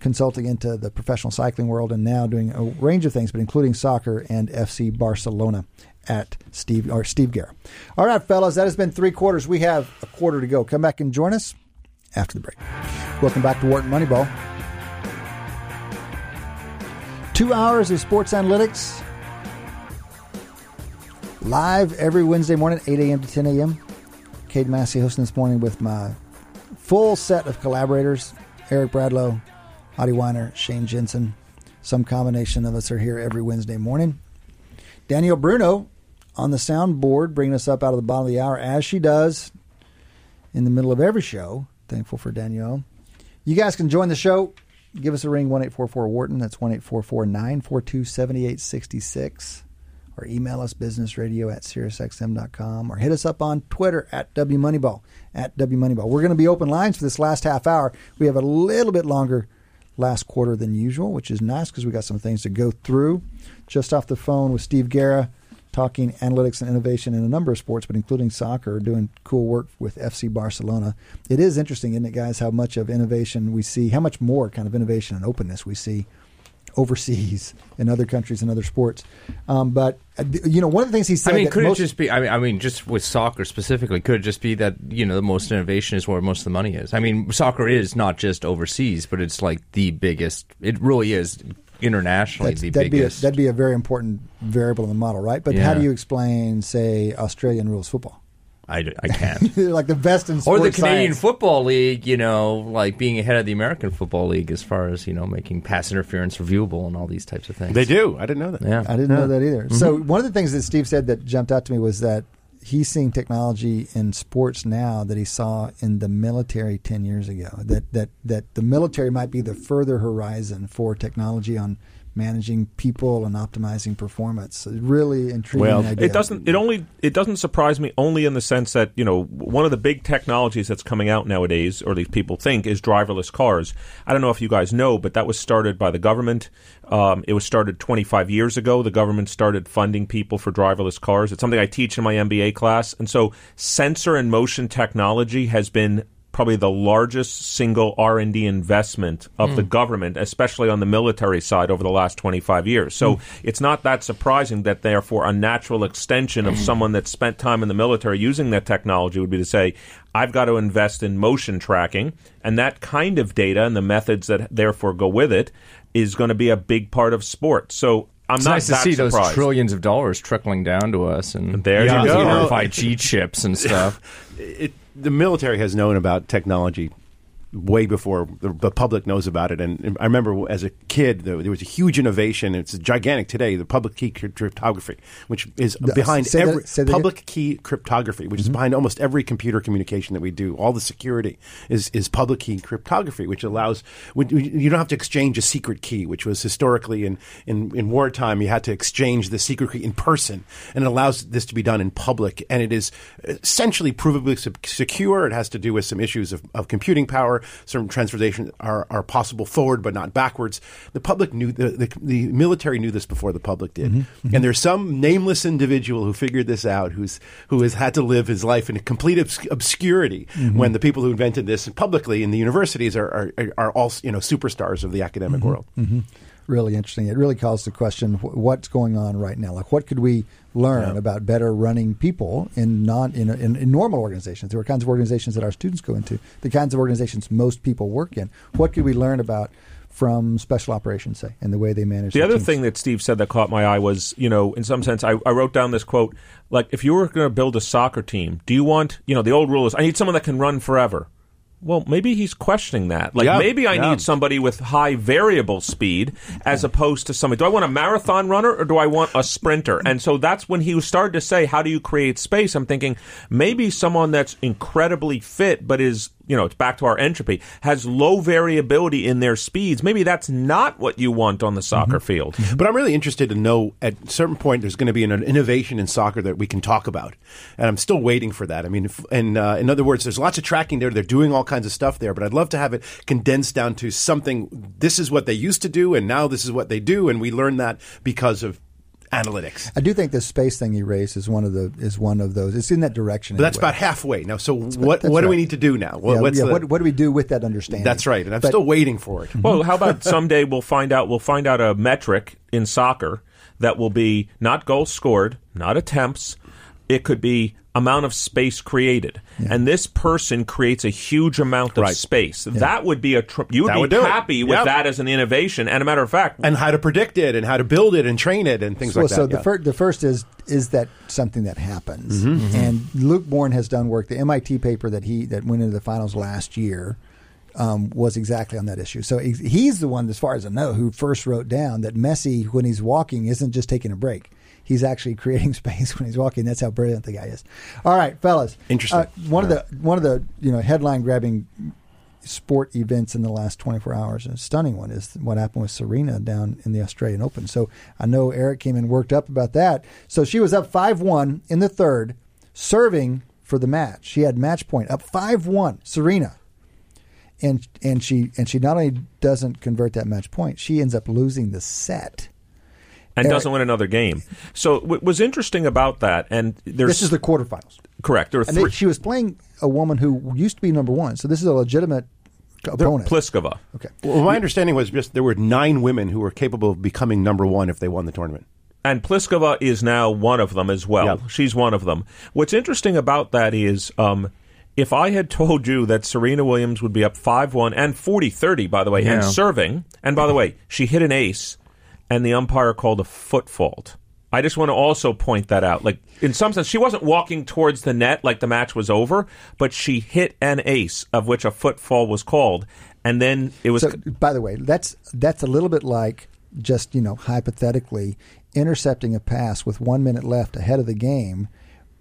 consulting into the professional cycling world, and now doing a range of things, but including soccer and FC Barcelona at Steve or Steve Gera. All right, fellas, that has been three quarters. We have a quarter to go. Come back and join us after the break. Welcome back to Wharton Moneyball. Two hours of sports analytics. Live every Wednesday morning, 8 a.m. to 10 a.m. Cade Massey hosting this morning with my full set of collaborators Eric Bradlow, Adi Wyner, Shane Jensen. Some combination of us are here every Wednesday morning. Danielle Bruno on the soundboard, bringing us up out of the bottom of the hour, as she does in the middle of every show. Thankful for Danielle. You guys can join the show. Give us a ring, 1 844 Wharton. That's 1 844 942 7866. Or email us, businessradio at SiriusXM.com. Or hit us up on Twitter at WMoneyball. At WMoneyball. We're going to be open lines for this last half hour. We have a little bit longer last quarter than usual, which is nice because we got some things to go through. Just off the phone with Steve Gera, talking analytics and innovation in a number of sports, but including soccer, doing cool work with FC Barcelona. It is interesting, isn't it, guys, how much of innovation we see, how much more kind of innovation and openness we see overseas in other countries and other sports. Um, but, uh, you know, one of the things he said I mean, could most, it just be? I mean, I mean, just with soccer specifically, could it just be that you know the most innovation is where most of the money is? I mean, soccer is not just overseas, but it's like the biggest. It really is internationally the that'd, be a, biggest. that'd be a very important variable in the model, right? But how do you explain, say, Australian rules football? I, I can't. like the best in or the Canadian science. Football League, you know, like being ahead of the American Football League as far as you know making pass interference reviewable and all these types of things. They do. I didn't know that. Yeah, I didn't know that either. Mm-hmm. So one of the things that Steve said that jumped out to me was that he's seeing technology in sports now that he saw in the military ten years ago. That that that the military might be the further horizon for technology on managing people and optimizing performance. Really intriguing Well, idea. It doesn't. It only. It doesn't surprise me only in the sense that you know one of the big technologies that's coming out nowadays, or at least people think, is driverless cars. I don't know if you guys know, but that was started by the government. Um, it was started 25 years ago. The government started funding people for driverless cars. It's something I teach in my MBA class, and so sensor and motion technology has been probably the largest single R&D investment of the hmm. government, especially on the military side over the last 25 years. So hmm. it's not that surprising that therefore a natural extension of hmm. someone that spent time in the military using that technology would be to say, I've got to invest in motion tracking and that kind of data and the methods that therefore go with it is going to be a big part of sports. So I'm It's not nice to see those surprised. trillions of dollars trickling down to us, and There you you go. know, 5G chips and stuff. it, the military has known about technology way before the, the public knows about it. And, and I remember as a kid, there, there was a huge innovation. It's gigantic today. The public key cryptography, which is behind say every that public key cryptography, which is mm-hmm. behind almost every computer communication that we do. All the security is is public key cryptography, which allows you don't have to exchange a secret key, which was historically in, in in wartime you had to exchange the secret key in person, and it allows this to be done in public, and it is essentially provably secure. It has to do with some issues of, of computing power. Certain transfers are, are possible forward but not backwards. The public knew the, the, the military knew this before the public did, mm-hmm. Mm-hmm. and there's some nameless individual who figured this out, who's who has had to live his life in a complete obs- obscurity mm-hmm. when the people who invented this publicly in the universities are are, are all you know superstars of the academic world. Really interesting. It really calls the question: wh- what's going on right now? Like, what could we learn about better running people in non in, in, in normal organizations? There are kinds of organizations that our students go into, the kinds of organizations most people work in. What could we learn about from special operations, say, and the way they manage The other teams. thing that Steve said that caught my eye was, you know, in some sense, I, I wrote down this quote like, if you were going to build a soccer team, do you want, you know, the old rule is, I need someone that can run forever. Well, maybe he's questioning that. Like, Yeah, maybe I yeah. need somebody with high variable speed as opposed to somebody. Do I want a marathon runner or do I want a sprinter? And so that's when he started to say, How do you create space? I'm thinking maybe someone that's incredibly fit but is, you know, it's back to our entropy, has low variability in their speeds. Maybe that's not what you want on the soccer field. But I'm really interested to know at a certain point there's going to be an innovation in soccer that we can talk about, and I'm still waiting for that. I mean, if, and uh, in other words, there's lots of tracking there. They're doing all kinds of stuff there, but I'd love to have it condensed down to something. This is what they used to do, and now this is what they do, and we learn that because of analytics. I do think the space thing you raised is one of the is one of those. It's in that direction. But that's anyway. about halfway now. So what that's what do we need to do now? What, yeah, what's yeah, the- what, what do we do with that understanding? that's right, and I'm But- still waiting for it. Well, how about someday we'll find out we'll find out a metric in soccer that will be not goals scored, not attempts. It could be amount of space created. And this person creates a huge amount of Right. space. That would be a tr- you would That be would it. happy with Yep. that as an innovation. And a matter of fact, and how to predict it, and how to build it, and train it, and things well, like that. so the, yeah. fir- the first is is that something that happens, Mm-hmm. and Luke Bornn has done work. The MIT paper that he that went into the finals last year um, was exactly on that issue. So he's, he's the one, as far as I know, who first wrote down that Messi, when he's walking, isn't just taking a break. He's actually creating space when he's walking. That's how brilliant the guy is. All right, fellas. Interesting. Uh, one of the one of the you know headline grabbing sport events in the last 24 hours. And a stunning one is what happened with Serena down in the Australian Open. So I know Eric came in worked up about that. So she was up 5 1 in the third, serving for the match. She had match point up 5 1, Serena. And, and she and she not only doesn't convert that match point, she ends up losing the set. And Eric. doesn't win another game. So what was interesting about that, and there's This is the quarterfinals. correct. There are And three. then she was playing a woman who used to be number one. So this is a legitimate opponent. Pliskova. okay. Well, my understanding was just there were nine women who were capable of becoming number one if they won the tournament. and Pliskova is now one of them as well. Yep. She's one of them. What's interesting about that is um, if I had told you that Serena Williams would be up 5 1 and 40 30, by the way, and serving, and by the way, she hit an ace, and the umpire called a foot fault. I just want to also point that out. Like, in some sense, she wasn't walking towards the net like the match was over, but she hit an ace, of which a foot fall was called. And then it was. So, by the way, that's that's a little bit like just you know hypothetically intercepting a pass with one minute left ahead of the game,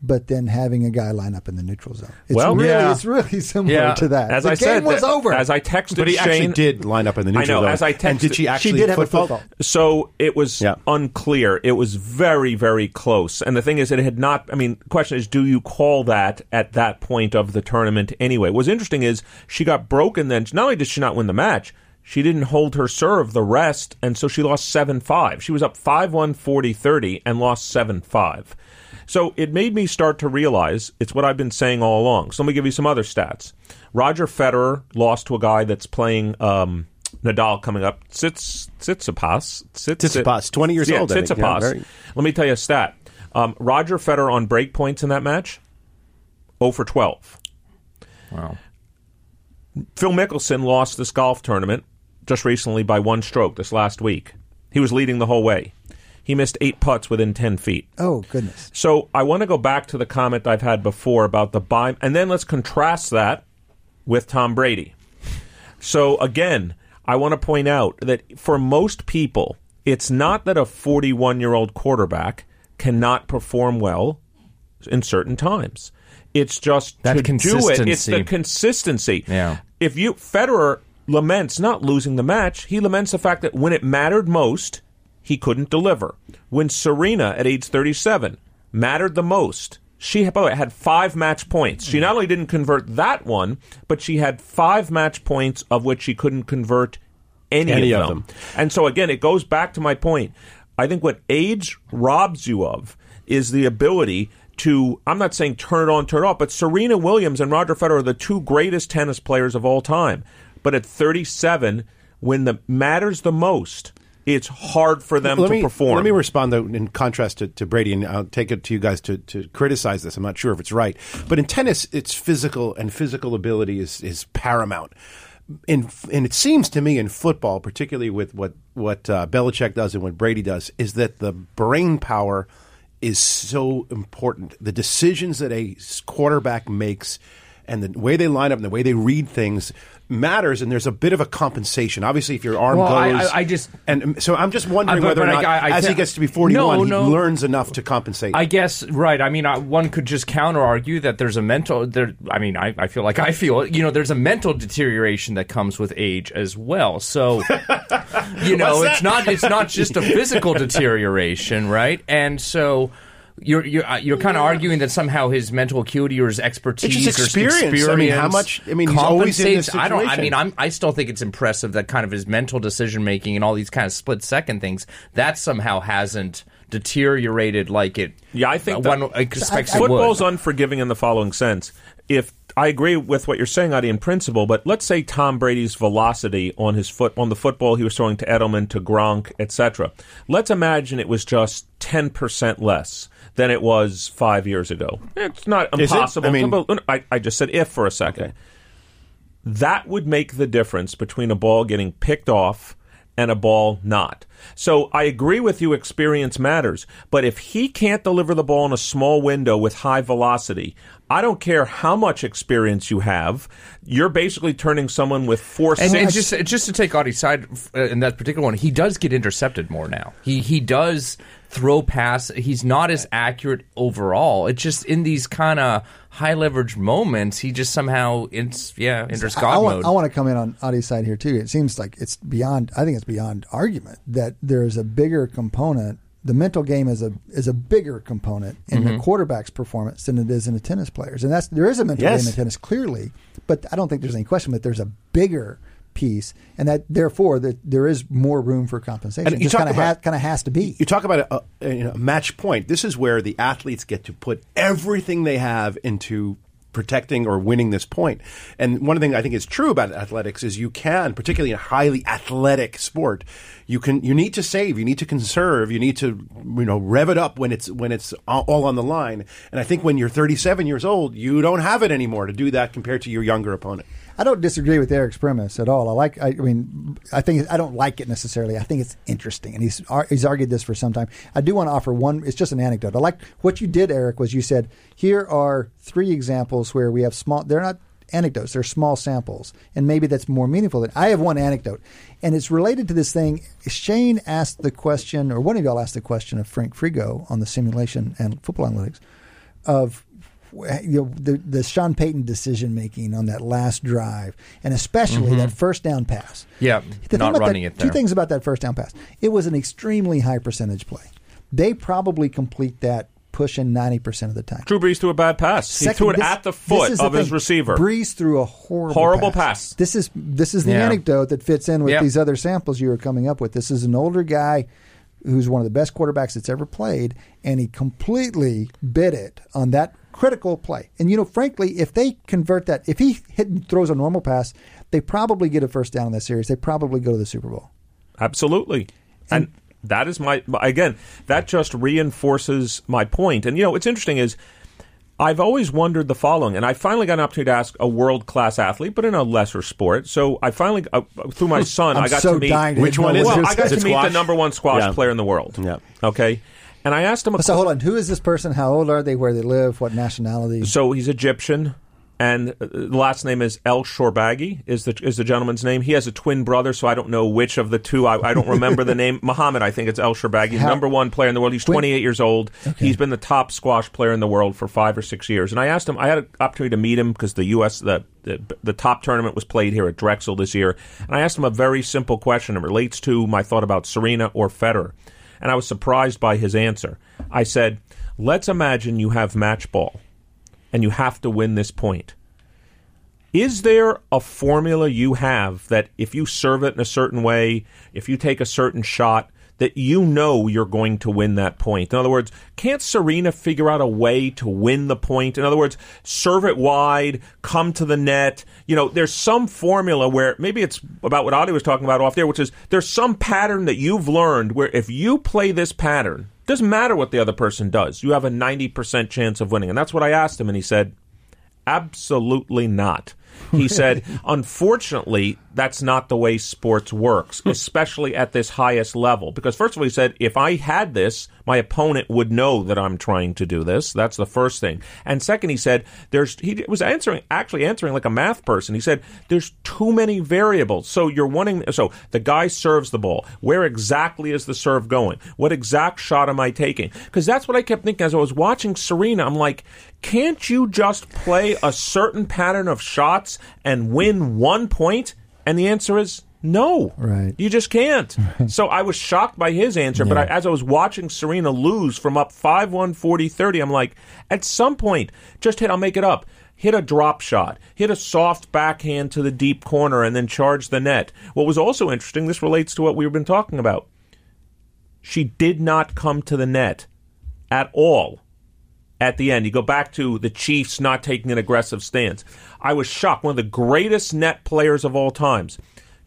but then having a guy line up in the neutral zone. It's Well, really, yeah. it's really similar Yeah. to that. as the I game said, was that- over. As I texted But he Shane, actually did line up in the I neutral know, zone. as I and did texted- she she did have a foot fault? So it was Yeah. unclear. It was very, very close. And the thing is, it had not. I mean, the question is, do you call that at that point of the tournament anyway? What's interesting is she got broken. Then not only did she not win the match, she didn't hold her serve the rest, and so she lost seven five. She was up 5-1, 40-30 and lost seven five. So it made me start to realize it's what I've been saying all along. So let me give you some other stats. Roger Federer lost to a guy that's playing um, Nadal coming up. Tsits, Tsitsipas. Tsits, Tsitsipas, 20 years yeah, old. Tsitsipas. Yeah, very- Let me tell you a stat. Um, Roger Federer on break points in that match, 0 for 12. Wow. Phil Mickelson lost this golf tournament just recently by one stroke this last week. He was leading the whole way. He missed eight putts within 10 feet. oh goodness! So I want to go back to the comment I've had before about the buy, and then let's contrast that with Tom Brady. So again, I want to point out that for most people, it's not that a 41 year old quarterback cannot perform well in certain times. It's just That to do it. It's the consistency. consistency. Yeah. If you Federer laments not losing the match, he laments the fact that when it mattered most, he couldn't deliver. When Serena at age 37 mattered the most, she by way, had five match points. She not only didn't convert that one, but she had five match points of which she couldn't convert any, Any of, of them. them. And so again, it goes back to my point. I think what age robs you of is the ability to I'm not saying turn it on, turn it off, but Serena Williams and Roger Federer are the two greatest tennis players of all time. But at 37, when the matters the most, it's hard for them let to me, perform. Let me respond though in contrast to, to Brady, and I'll take it to you guys to, to criticize this. I'm not sure if it's right, but in tennis, it's physical, and physical ability is is paramount. in and it seems to me in football, particularly with what what uh, Belichick does and what Brady does, is that the brain power is so important. The decisions that a quarterback makes and the way they line up and the way they read things matters and there's a bit of a compensation obviously if your arm Well, goes I- I just- and so i'm just wondering I- but- whether or but I- not I- as he gets to be 41 No, he no. learns enough to compensate I guess right. I mean, I, one could just counter argue that there's a mental. There, I mean, I, I feel like I feel. You know, there's a mental deterioration that comes with age as well. So, you know, it's not it's not just a physical deterioration, right? And so. You're you're, uh, you're kind of arguing that somehow his mental acuity or his expertise It's just or experience. I mean, how much- I mean, he's always in this compensates- I don't. I mean, I'm, I still think it's impressive that kind of his mental decision making and all these kind of split second things that somehow hasn't deteriorated like it. Yeah, I think one that- expects it football's would. unforgiving in the following sense. If I agree with what you're saying, Adi, in principle, but let's say Tom Brady's velocity on his foot on the football he was throwing to Edelman, to Gronk, etc. Let's imagine it was just ten percent less than it was five years ago. It's not Is it? impossible. I mean- to, bel- I, I just said if for a second. That would make the difference between a ball getting picked off and a ball not. So I agree with you, experience matters. But if he can't deliver the ball in a small window with high velocity, I don't care how much experience you have. You're basically turning someone with four And, and just just to take Adi's side uh, in that particular one, he does get intercepted more now. He he does throw pass. He's not as accurate overall. It's just in these kind of high leverage moments, he just somehow it's yeah enters I, God I want, mode. I want to come in on Adi's side here too. It seems like it's beyond. I think it's beyond argument that there is a bigger component. The mental game is a is a bigger component in Mm-hmm. the quarterback's performance than it is in the tennis players, and that's there is a mental Yes. game in tennis clearly, but I don't think there's any question that there's a bigger piece, and that therefore that there is more room for compensation. And It you kind of ha- kind of has to be. You talk about a, a, you know, a match point. This is where the athletes get to put everything they have into protecting or winning this point. And one thing I think is true about athletics is you can, particularly in a highly athletic sport, you can you need to save, you need to conserve, you need to you know rev it up when it's when it's all on the line. And I think when you're 37 years old, you don't have it anymore to do that compared to your younger opponent. I don't disagree with Eric's premise at all. I like. I, I mean, I think I don't like it necessarily. I think it's interesting, and he's he's argued this for some time. I do want to offer one. It's just an anecdote. I like what you did, Eric. Was you said here are three examples where we have small. They're not anecdotes. They're small samples, and maybe that's more meaningful. Than I have one anecdote, and it's related to this thing. Shane asked the question, or one of y'all asked the question of Frank Frigo on the simulation and football analytics of you know the the Sean Payton decision making on that last drive, and especially that first down pass. Mm-hmm. Yeah, The not running that, it there. Two things about that first down pass. It was an extremely high percentage play. They probably complete that pushing ninety percent of the time. Drew Brees threw a bad pass. he threw it this- at the foot is the of his receiver. Brees threw a horrible Horrible pass. pass. This is this is the Yeah. anecdote that fits in with Yep. these other samples you were coming up with. This is an older guy who's one of the best quarterbacks that's ever played, and he completely bit it on that critical play. And you know, frankly, if they convert that, if he hit and throws a normal pass, they probably get a first down in that series. They probably go to the Super Bowl. Absolutely. And, that is my again, that just reinforces my point. And you know, what's interesting is I've always wondered the following, and I finally got an opportunity to ask a world class athlete, but in a lesser sport. So I finally, uh, through my son, I'm got so to meet. dying to Which one what is well. I got to meet the number one squash Yeah. player in the world. Yeah. Okay. And I asked him a So hold on, who is this person? How old are they? Where they live? What nationality? So he's Egyptian, and uh, the last name is El Shorbagy. Is the is the gentleman's name? He has a twin brother, so I don't know which of the two. I, I don't remember the name. Muhammad, I think it's El Shorbagy, How- number one player in the world. He's 28 years old. He's been the top squash player in the world for five or six years. And I asked him. I had an opportunity to meet him because the U.S. the the, the top tournament was played here at Drexel this year, and I asked him a very simple question. It relates to my thought about Serena or Federer, and I was surprised by his answer. I said, "Let's imagine you have match ball." and you have to win this point. Is there a formula you have that if you serve it in a certain way, if you take a certain shot, that you know you're going to win that point? In other words, can't Serena figure out a way to win the point? In other words, serve it wide, come to the net. You know, there's some formula where maybe it's about what Adi was talking about off there, which is there's some pattern that you've learned where if you play this pattern, doesn't matter what the other person does, you have a 90% chance of winning. And that's what I asked him, and he said, Absolutely not. He said, unfortunately, that's not the way sports works, especially at this highest level. Because, first of all, he said, if I had this, my opponent would know that I'm trying to do this. That's the first thing. And second, he said, there's, he was answering, actually answering like a math person. He said, there's too many variables. So you're wanting, so the guy serves the ball. Where exactly is the serve going? What exact shot am I taking? Because that's what I kept thinking as I was watching Serena. I'm like, can't you just play a certain pattern of shots and win one point? And the answer is no. Right. You just can't. so I was shocked by his answer, but I, as I was watching Serena lose from up 5 1 40 30, I'm like, at some point, just hit, I'll make it up. Hit a drop shot, hit a soft backhand to the deep corner, and then charge the net. What was also interesting, this relates to what we've been talking about. She did not come to the net at all at the end. You go back to the Chiefs not taking an aggressive stance. I was shocked. One of the greatest net players of all times.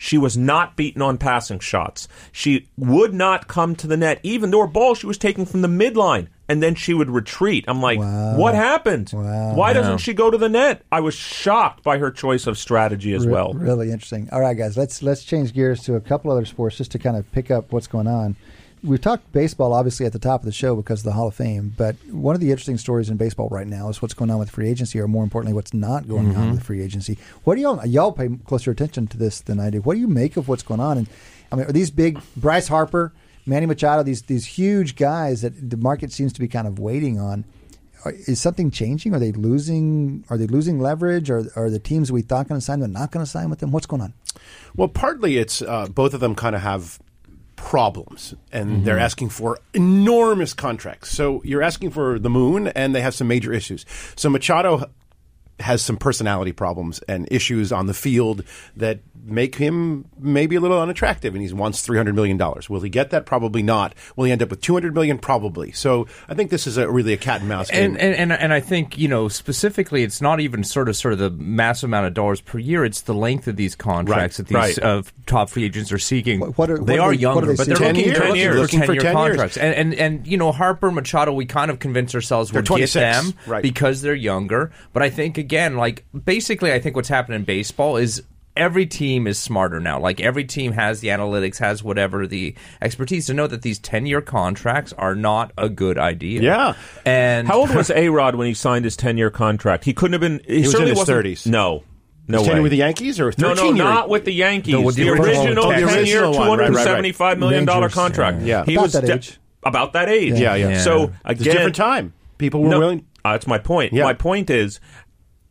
She was not beaten on passing shots. She would not come to the net, even though her ball she was taking from the midline, and then she would retreat. I'm like, what happened? Why doesn't she go to the net? I was shocked by her choice of strategy as Re- well. Really interesting. All right, guys, let's let's change gears to a couple other sports just to kind of pick up what's going on. We've talked baseball obviously at the top of the show because of the Hall of Fame, but one of the interesting stories in baseball right now is what's going on with free agency, or more importantly, what's not going on with free agency. What do y'all y'all pay closer attention to this than I do? What do you make of what's going on? And I mean, are these big Bryce Harper, Manny Machado, these these huge guys that the market seems to be kind of waiting on? Is something changing? Are they losing? Are they losing leverage? Or are the teams we thought going to sign them not going to sign with them? What's going on? Well, partly it's uh, both of them kind of have problems and they're mm-hmm. asking for enormous contracts. So you're asking for the moon and they have some major issues. So Machado has some personality problems and issues on the field that make him maybe a little unattractive and he wants 300 million dollars. Will he get that? Probably not. Will he end up with 200 million? Probably. So I think this is a, really a cat and mouse game. And, and and and I think you know specifically, it's not even sort of sort of the massive amount of dollars per year. It's the length of these contracts Right, that these right. uh, top free agents are seeking. What- what are- they what are are they- what are younger, they but they're seeking? looking, 10 they're years. looking Looking for for ten-year 10 years. contracts. And, and and you know Harper Machado, we kind of convince ourselves They're we'll get them right. because they're younger. But I think again, like basically, I think what's happening in baseball is. Every team is smarter now. Like every team has the analytics, has whatever the expertise to know that these ten-year contracts are not a good idea. Yeah. And How old was A Rod when he signed his 10 year contract? He couldn't have been. He, was in his 30s. No. No He's way. tenure with the Yankees or No, 13 no, year? not with the Yankees. No, with the, the original- original 10 year, original one, right, right, right. $275 million contract. yeah. He About was that de- About that age. Yeah, yeah. So, It's again. a different time. People were No, willing. uh, that's my point. Yeah. My point is,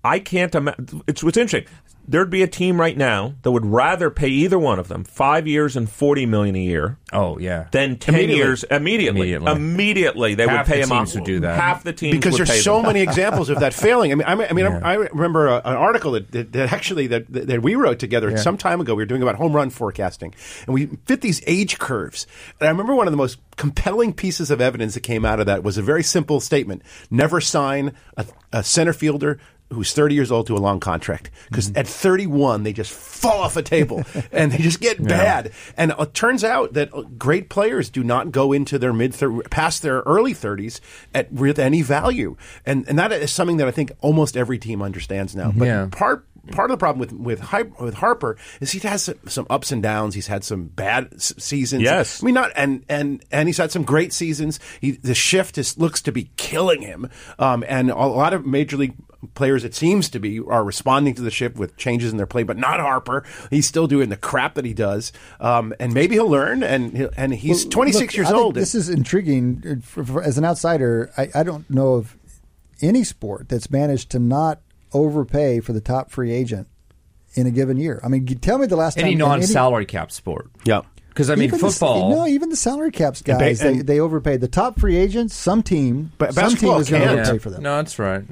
I can't imagine. It's what's interesting. There'd be a team right now that would rather pay either one of them five years and forty million a year oh yeah, than ten Immediately. years immediately. Immediately. Immediately, they Half would pay the him teams off. would do that. Half the teams because would there's pay so them. many examples of that failing. I mean, I, mean, I, mean, I remember a, an article that, that, that actually that, that that we wrote together some time ago. We were doing about home run forecasting, and we fit these age curves. And I remember one of the most compelling pieces of evidence that came out of that was a very simple statement: never sign a, a center fielder. Who's 30 years old to a long contract? Because at 31, they just fall off a table and they just get bad. And it turns out that uh, great players do not go into their mid, past their early 30s at with any value. And and that is something that I think almost every team understands now. But Yeah. part part of the problem with with with Harper is he has some- some ups and downs. He's had some bad seasons. Yes. I mean not and and and he's had some great seasons. He, the shift is looks to be killing him. Um, and a lot of major league players, it seems to be, are responding to the shift with changes in their play, but not Harper. He's still doing the crap that he does. Um, and maybe he'll learn. And he'll, and he's Well, 26 look, years I old. This is intriguing. Uh, For, for, as an outsider, I, I don't know of any sport that's managed to not overpay for the top free agent in a given year. I mean, tell me the last any time non-salary cap sport. yeah. Because I mean, even the- football. no, even the salary caps And ba- guys, they, they overpaid the top free agents. Some team, But some team is going to can't. overpay yeah. for them. No, that's right.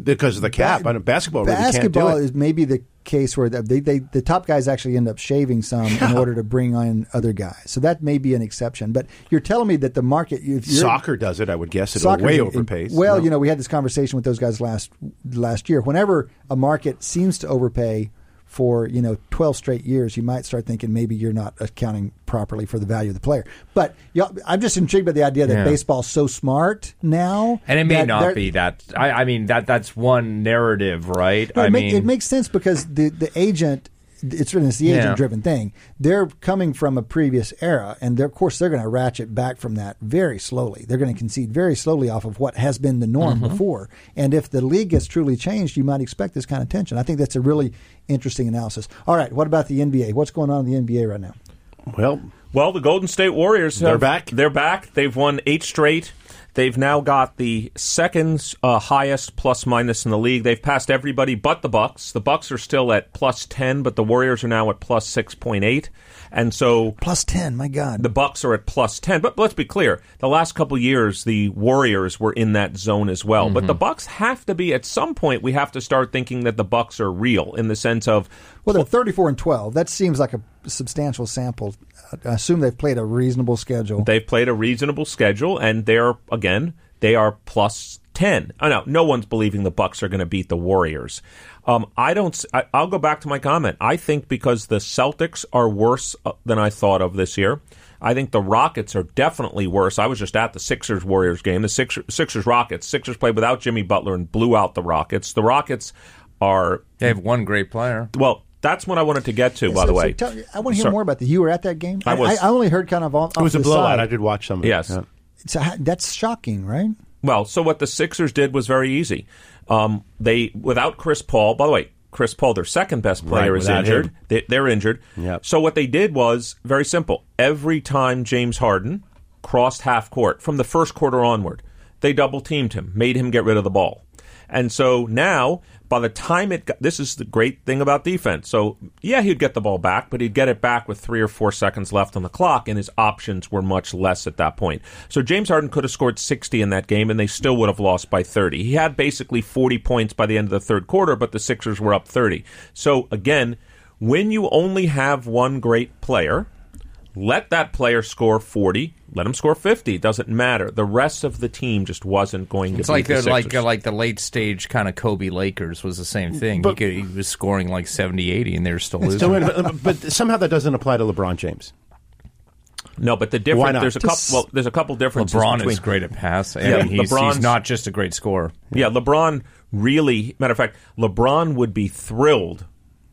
Because of the cap. Ba- basketball, really Basketball can't do it. is maybe the case where they, they the top guys actually end up shaving some in order to bring on other guys. So that may be an exception. But you're telling me that the market, Soccer does it, I would guess. It way overpays. Well, No. you know, we had this conversation with those guys last last year. Whenever a market seems to overpay for you know 12 straight years, you might start thinking maybe you're not accounting properly for the value of the player. But y'all- I'm just intrigued by the idea that Yeah. baseball's so smart now, And it may not be that. I, I mean, that that's one narrative, right? No, I it, make- mean, it makes sense because the the agent. It's it's the agent driven thing. They're coming from a previous era, and of course they're going to ratchet back from that very slowly. They're going to concede very slowly off of what has been the norm Mm-hmm. before. And if the league gets truly changed, you might expect this kind of tension. I think that's a really interesting analysis. All right, what about the NBA? What's going on in the NBA right now? Well, Well, the Golden State Warriors They're back? They're back. They've won eight straight. They've now got the second uh, highest plus minus in the league. They've passed everybody but the Bucks. The Bucks are still at plus ten, but the Warriors are now at plus six point eight. And so Plus ten, my God. the Bucks are at plus 10. But let's be clear, the last couple years the Warriors were in that zone as well. But the Bucks have to be at some point we have to start thinking that the Bucks are real in the sense of well, they're thirty-four and twelve. That seems like a substantial sample. I assume they've played a reasonable schedule. They've played a reasonable schedule, and they're again they are plus ten. Oh, no, no one's believing the Bucks are going to beat the Warriors. Um, I don't. I, will go back to my comment. I think because the Celtics are worse uh, than I thought of this year. I think the Rockets are definitely worse. I was just at the Sixers Warriors game. The Sixers, Sixers Rockets. Sixers played without Jimmy Butler and blew out the Rockets. The Rockets are they have one great player. well. That's what I wanted to get to. by So- the so way, tell- I want to hear Sorry. more about that. You were at that game. I was. I, only heard kind of off, it was a blowout. side. I did watch some of it. Yes. Yeah. So that's shocking, right? Well, so what the Sixers did was very easy. Um, they without Chris Paul. By the way, Chris Paul, their second best player, Right, is injured. him. They, they're injured. Yep. So what they did was very simple. Every time James Harden crossed half court from the first quarter onward, they double teamed him, made him get rid of the ball. And so now, by the time it got, this is the great thing about defense. So, yeah, he'd get the ball back, but he'd get it back with three or four seconds left on the clock, and his options were much less at that point. So, James Harden could have scored 60 in that game, and they still would have lost by 30. He had basically 40 points by the end of the third quarter, but the Sixers were up 30. So, again, when you only have one great player, let that player score 40, let him score 50. It doesn't matter. The rest of the team just wasn't going to It's beat like the the like like the late stage kind of Kobe Lakers was the same mm, thing. But- he, could, he was scoring like 70, 80, and they were still losing. So, wait a minute, but somehow that doesn't apply to LeBron James. No, but the Why difference not? there's a couple. Just- Well, there's a couple differences LeBron between. is great at passing. Yeah, mean, he's, LeBron's- he's not just a great scorer. Yeah, LeBron really. Matter of fact, LeBron would be thrilled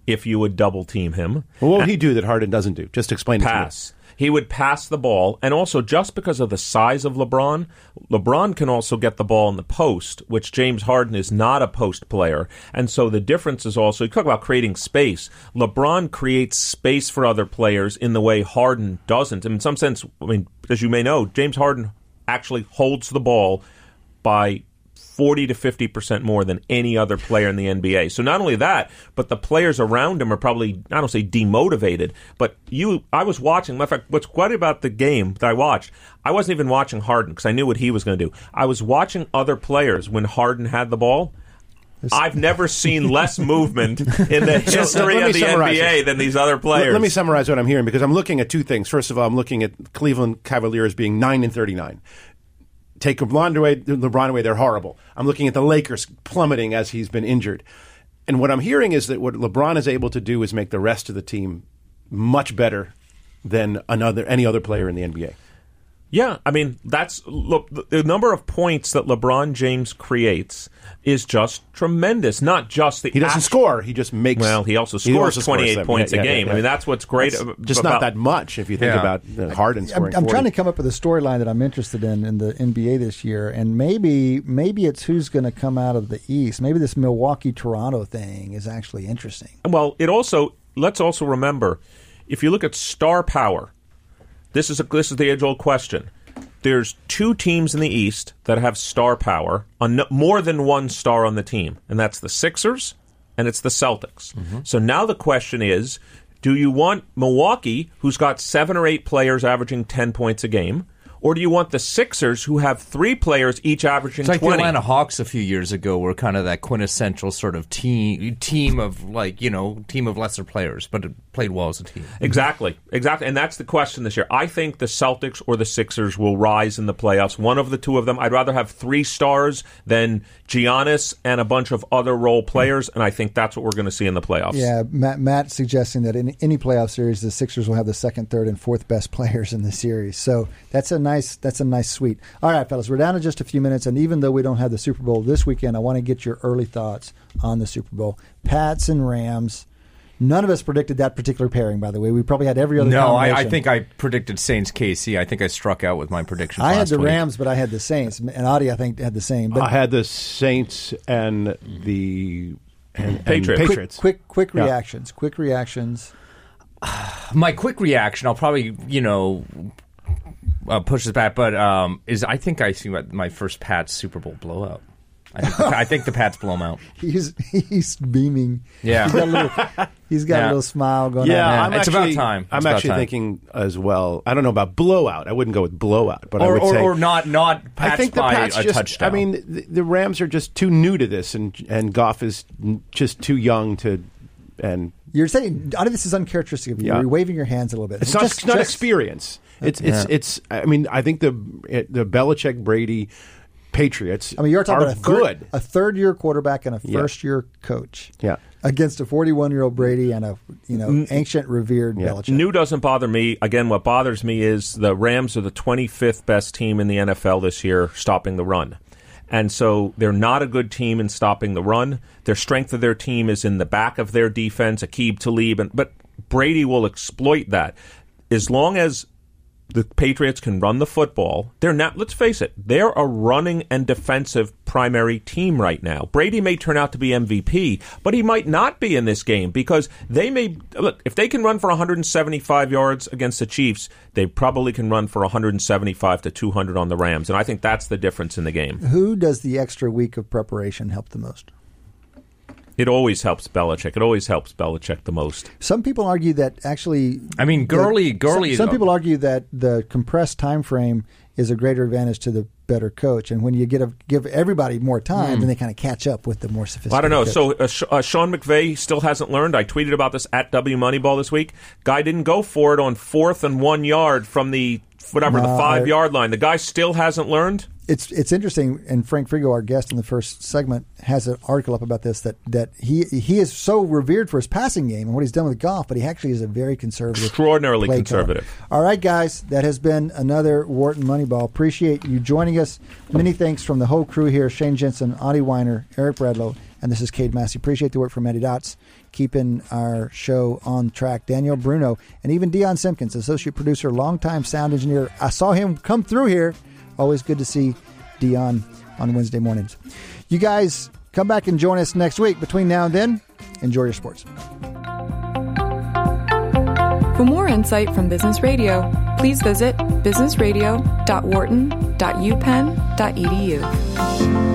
if you would double team him. Well, what would he do that Harden doesn't do? Just explain it to me. pass. He would pass the ball, and also just because of the size of LeBron, LeBron can also get the ball in the post, which James Harden is not a post player. And so the difference is also you talk about creating space. LeBron creates space for other players in the way Harden doesn't. And in some sense, I mean, as you may know, James Harden actually holds the ball by 40 to 50% more than any other player in the NBA. So not only that, but the players around him are probably, I don't say demotivated, but you, I was watching, matter of fact, what's great about the game that I watched, I wasn't even watching Harden because I knew what he was going to do. I was watching other players when Harden had the ball. I've never seen less movement in the history of the NBA this. than these other Let, players. let me summarize what I'm hearing because I'm looking at two things. First of all, I'm looking at Cleveland Cavaliers being nine and 39. Take LeBron away, LeBron away, they're horrible. I'm looking at the Lakers plummeting as he's been injured. And what I'm hearing is that what LeBron is able to do is make the rest of the team much better than another any other player in the NBA. Yeah, I mean that's look the- the number of points that LeBron James creates is just tremendous. Not just the He doesn't act- score; he just makes. Well, he also scores also 28 points Yeah, a yeah, game. yeah. I mean that's what's great. That's ab- just about, not that much if you think Yeah. about uh, Harden I'm. I'm trying to come up with a storyline that I'm interested in in the NBA this year, and maybe maybe it's who's going to come out of the East. Maybe this Milwaukee Toronto thing is actually interesting. Well, it also let's also remember if you look at star power, this is a, this is the age old question. There's two teams in the East that have star power on no- more than one star on the team, and that's the Sixers and it's the Celtics. Mm-hmm. So now the question is, do you want Milwaukee, who's got seven or eight players averaging ten points a game, or do you want the Sixers who have three players each averaging It's like 20? the Atlanta Hawks a few years ago were kind of that quintessential sort of team team of like you know team of lesser players, but it played well as a team. Exactly, exactly, and that's the question this year. I think the Celtics or the Sixers will rise in the playoffs. One of the two of them. I'd rather have three stars than Giannis and a bunch of other role players, and I think that's what we're going to see in the playoffs. Yeah, Matt, Matt suggesting that in any playoff series, the Sixers will have the second, third, and fourth best players in the series. So that's a nice that's a nice suite. All right, fellas, we're down to just a few minutes, and even though we don't have the Super Bowl this weekend, I want to get your early thoughts on the Super Bowl. Pats and Rams. None of us predicted that particular pairing, by the way. We probably had every other. No, I, I think I predicted Saints KC. I think I struck out with my predictions. I had last the week. Rams, but I had the Saints, and Adi I think had the same. But I had the Saints and the and, and Patriots. quick, quick, quick Yeah. reactions. Quick reactions. my quick reaction, I'll probably you know uh, push this back, but um, is I think I see my, my first Pats Super Bowl blowout. I think, the, I think the Pats blow them out. He's he's beaming. Yeah. he's got a little, he's got a little smile going Yeah, on. Yeah, it's actually, about time. I'm about actually time. thinking as well. I don't know about blowout. I wouldn't go with blowout, but I Or, would or, say or not not Pats I think the Pats a just. touchdown. I mean, the, the Rams are just too new to this, and and Goff is just too young to. And You're saying, Adi, this is uncharacteristic of you. Yeah. You're waving your hands a little bit. it's not. Just- not just- experience. It's it's it's. I mean, I think the it, the Belichick Brady Patriots. I mean, you're talking about a third, good. a third year quarterback and a Yeah. first year coach. Yeah. Against a 41 year old Brady and a you know ancient revered Yeah. Belichick. New doesn't bother me. Again, what bothers me is the Rams are the 25th best team in the NFL this year, stopping the run. And so they're not a good team in stopping the run. Their strength of their team is in the back of their defense, Aqib Talib, and but Brady will exploit that as long as the Patriots can run the football. They're not. Let's face it. They're a running and defensive primary team right now. Brady may turn out to be MVP, but he might not be in this game because they may look. If they can run for 175 yards against the Chiefs, they probably can run for 175 to 200 on the Rams, and I think that's the difference in the game. Who does the extra week of preparation help the most? It always helps Belichick. It always helps Belichick the most. Some people argue that actually. I mean, Gurley- that- Gurley- Some, some people argue that the compressed time frame is a greater advantage to the better coach, and when you get a, give everybody more time, then they kind of catch up with the more sophisticated. I don't know. coach. So uh, Sh- uh, Sean McVay still hasn't learned. I tweeted about this at W Moneyball this week. Guy didn't go for it on fourth and one yard from the whatever the five I- yard line. The guy still hasn't learned. It's it's interesting, and Frank Frigo, our guest in the first segment, has an article up about this that that he he is so revered for his passing game and what he's done with Goff, but he actually is a very conservative, Extraordinarily conservative. caller. All right, guys, that has been another Wharton Moneyball. Appreciate you joining us. Many thanks from the whole crew here: Shane Jensen, Adi Wyner, Eric Bradlow, and this is Cade Massey. Appreciate the work from Eddie Dots, keeping our show on track. Daniel Bruno and even Dion Simpkins, associate producer, longtime sound engineer. I saw him come through here. Always good to see Dion on Wednesday mornings. You guys come back and join us next week. Between now and then, enjoy your sports. For more insight from Business Radio, please visit businessradio.wharton.upenn.edu.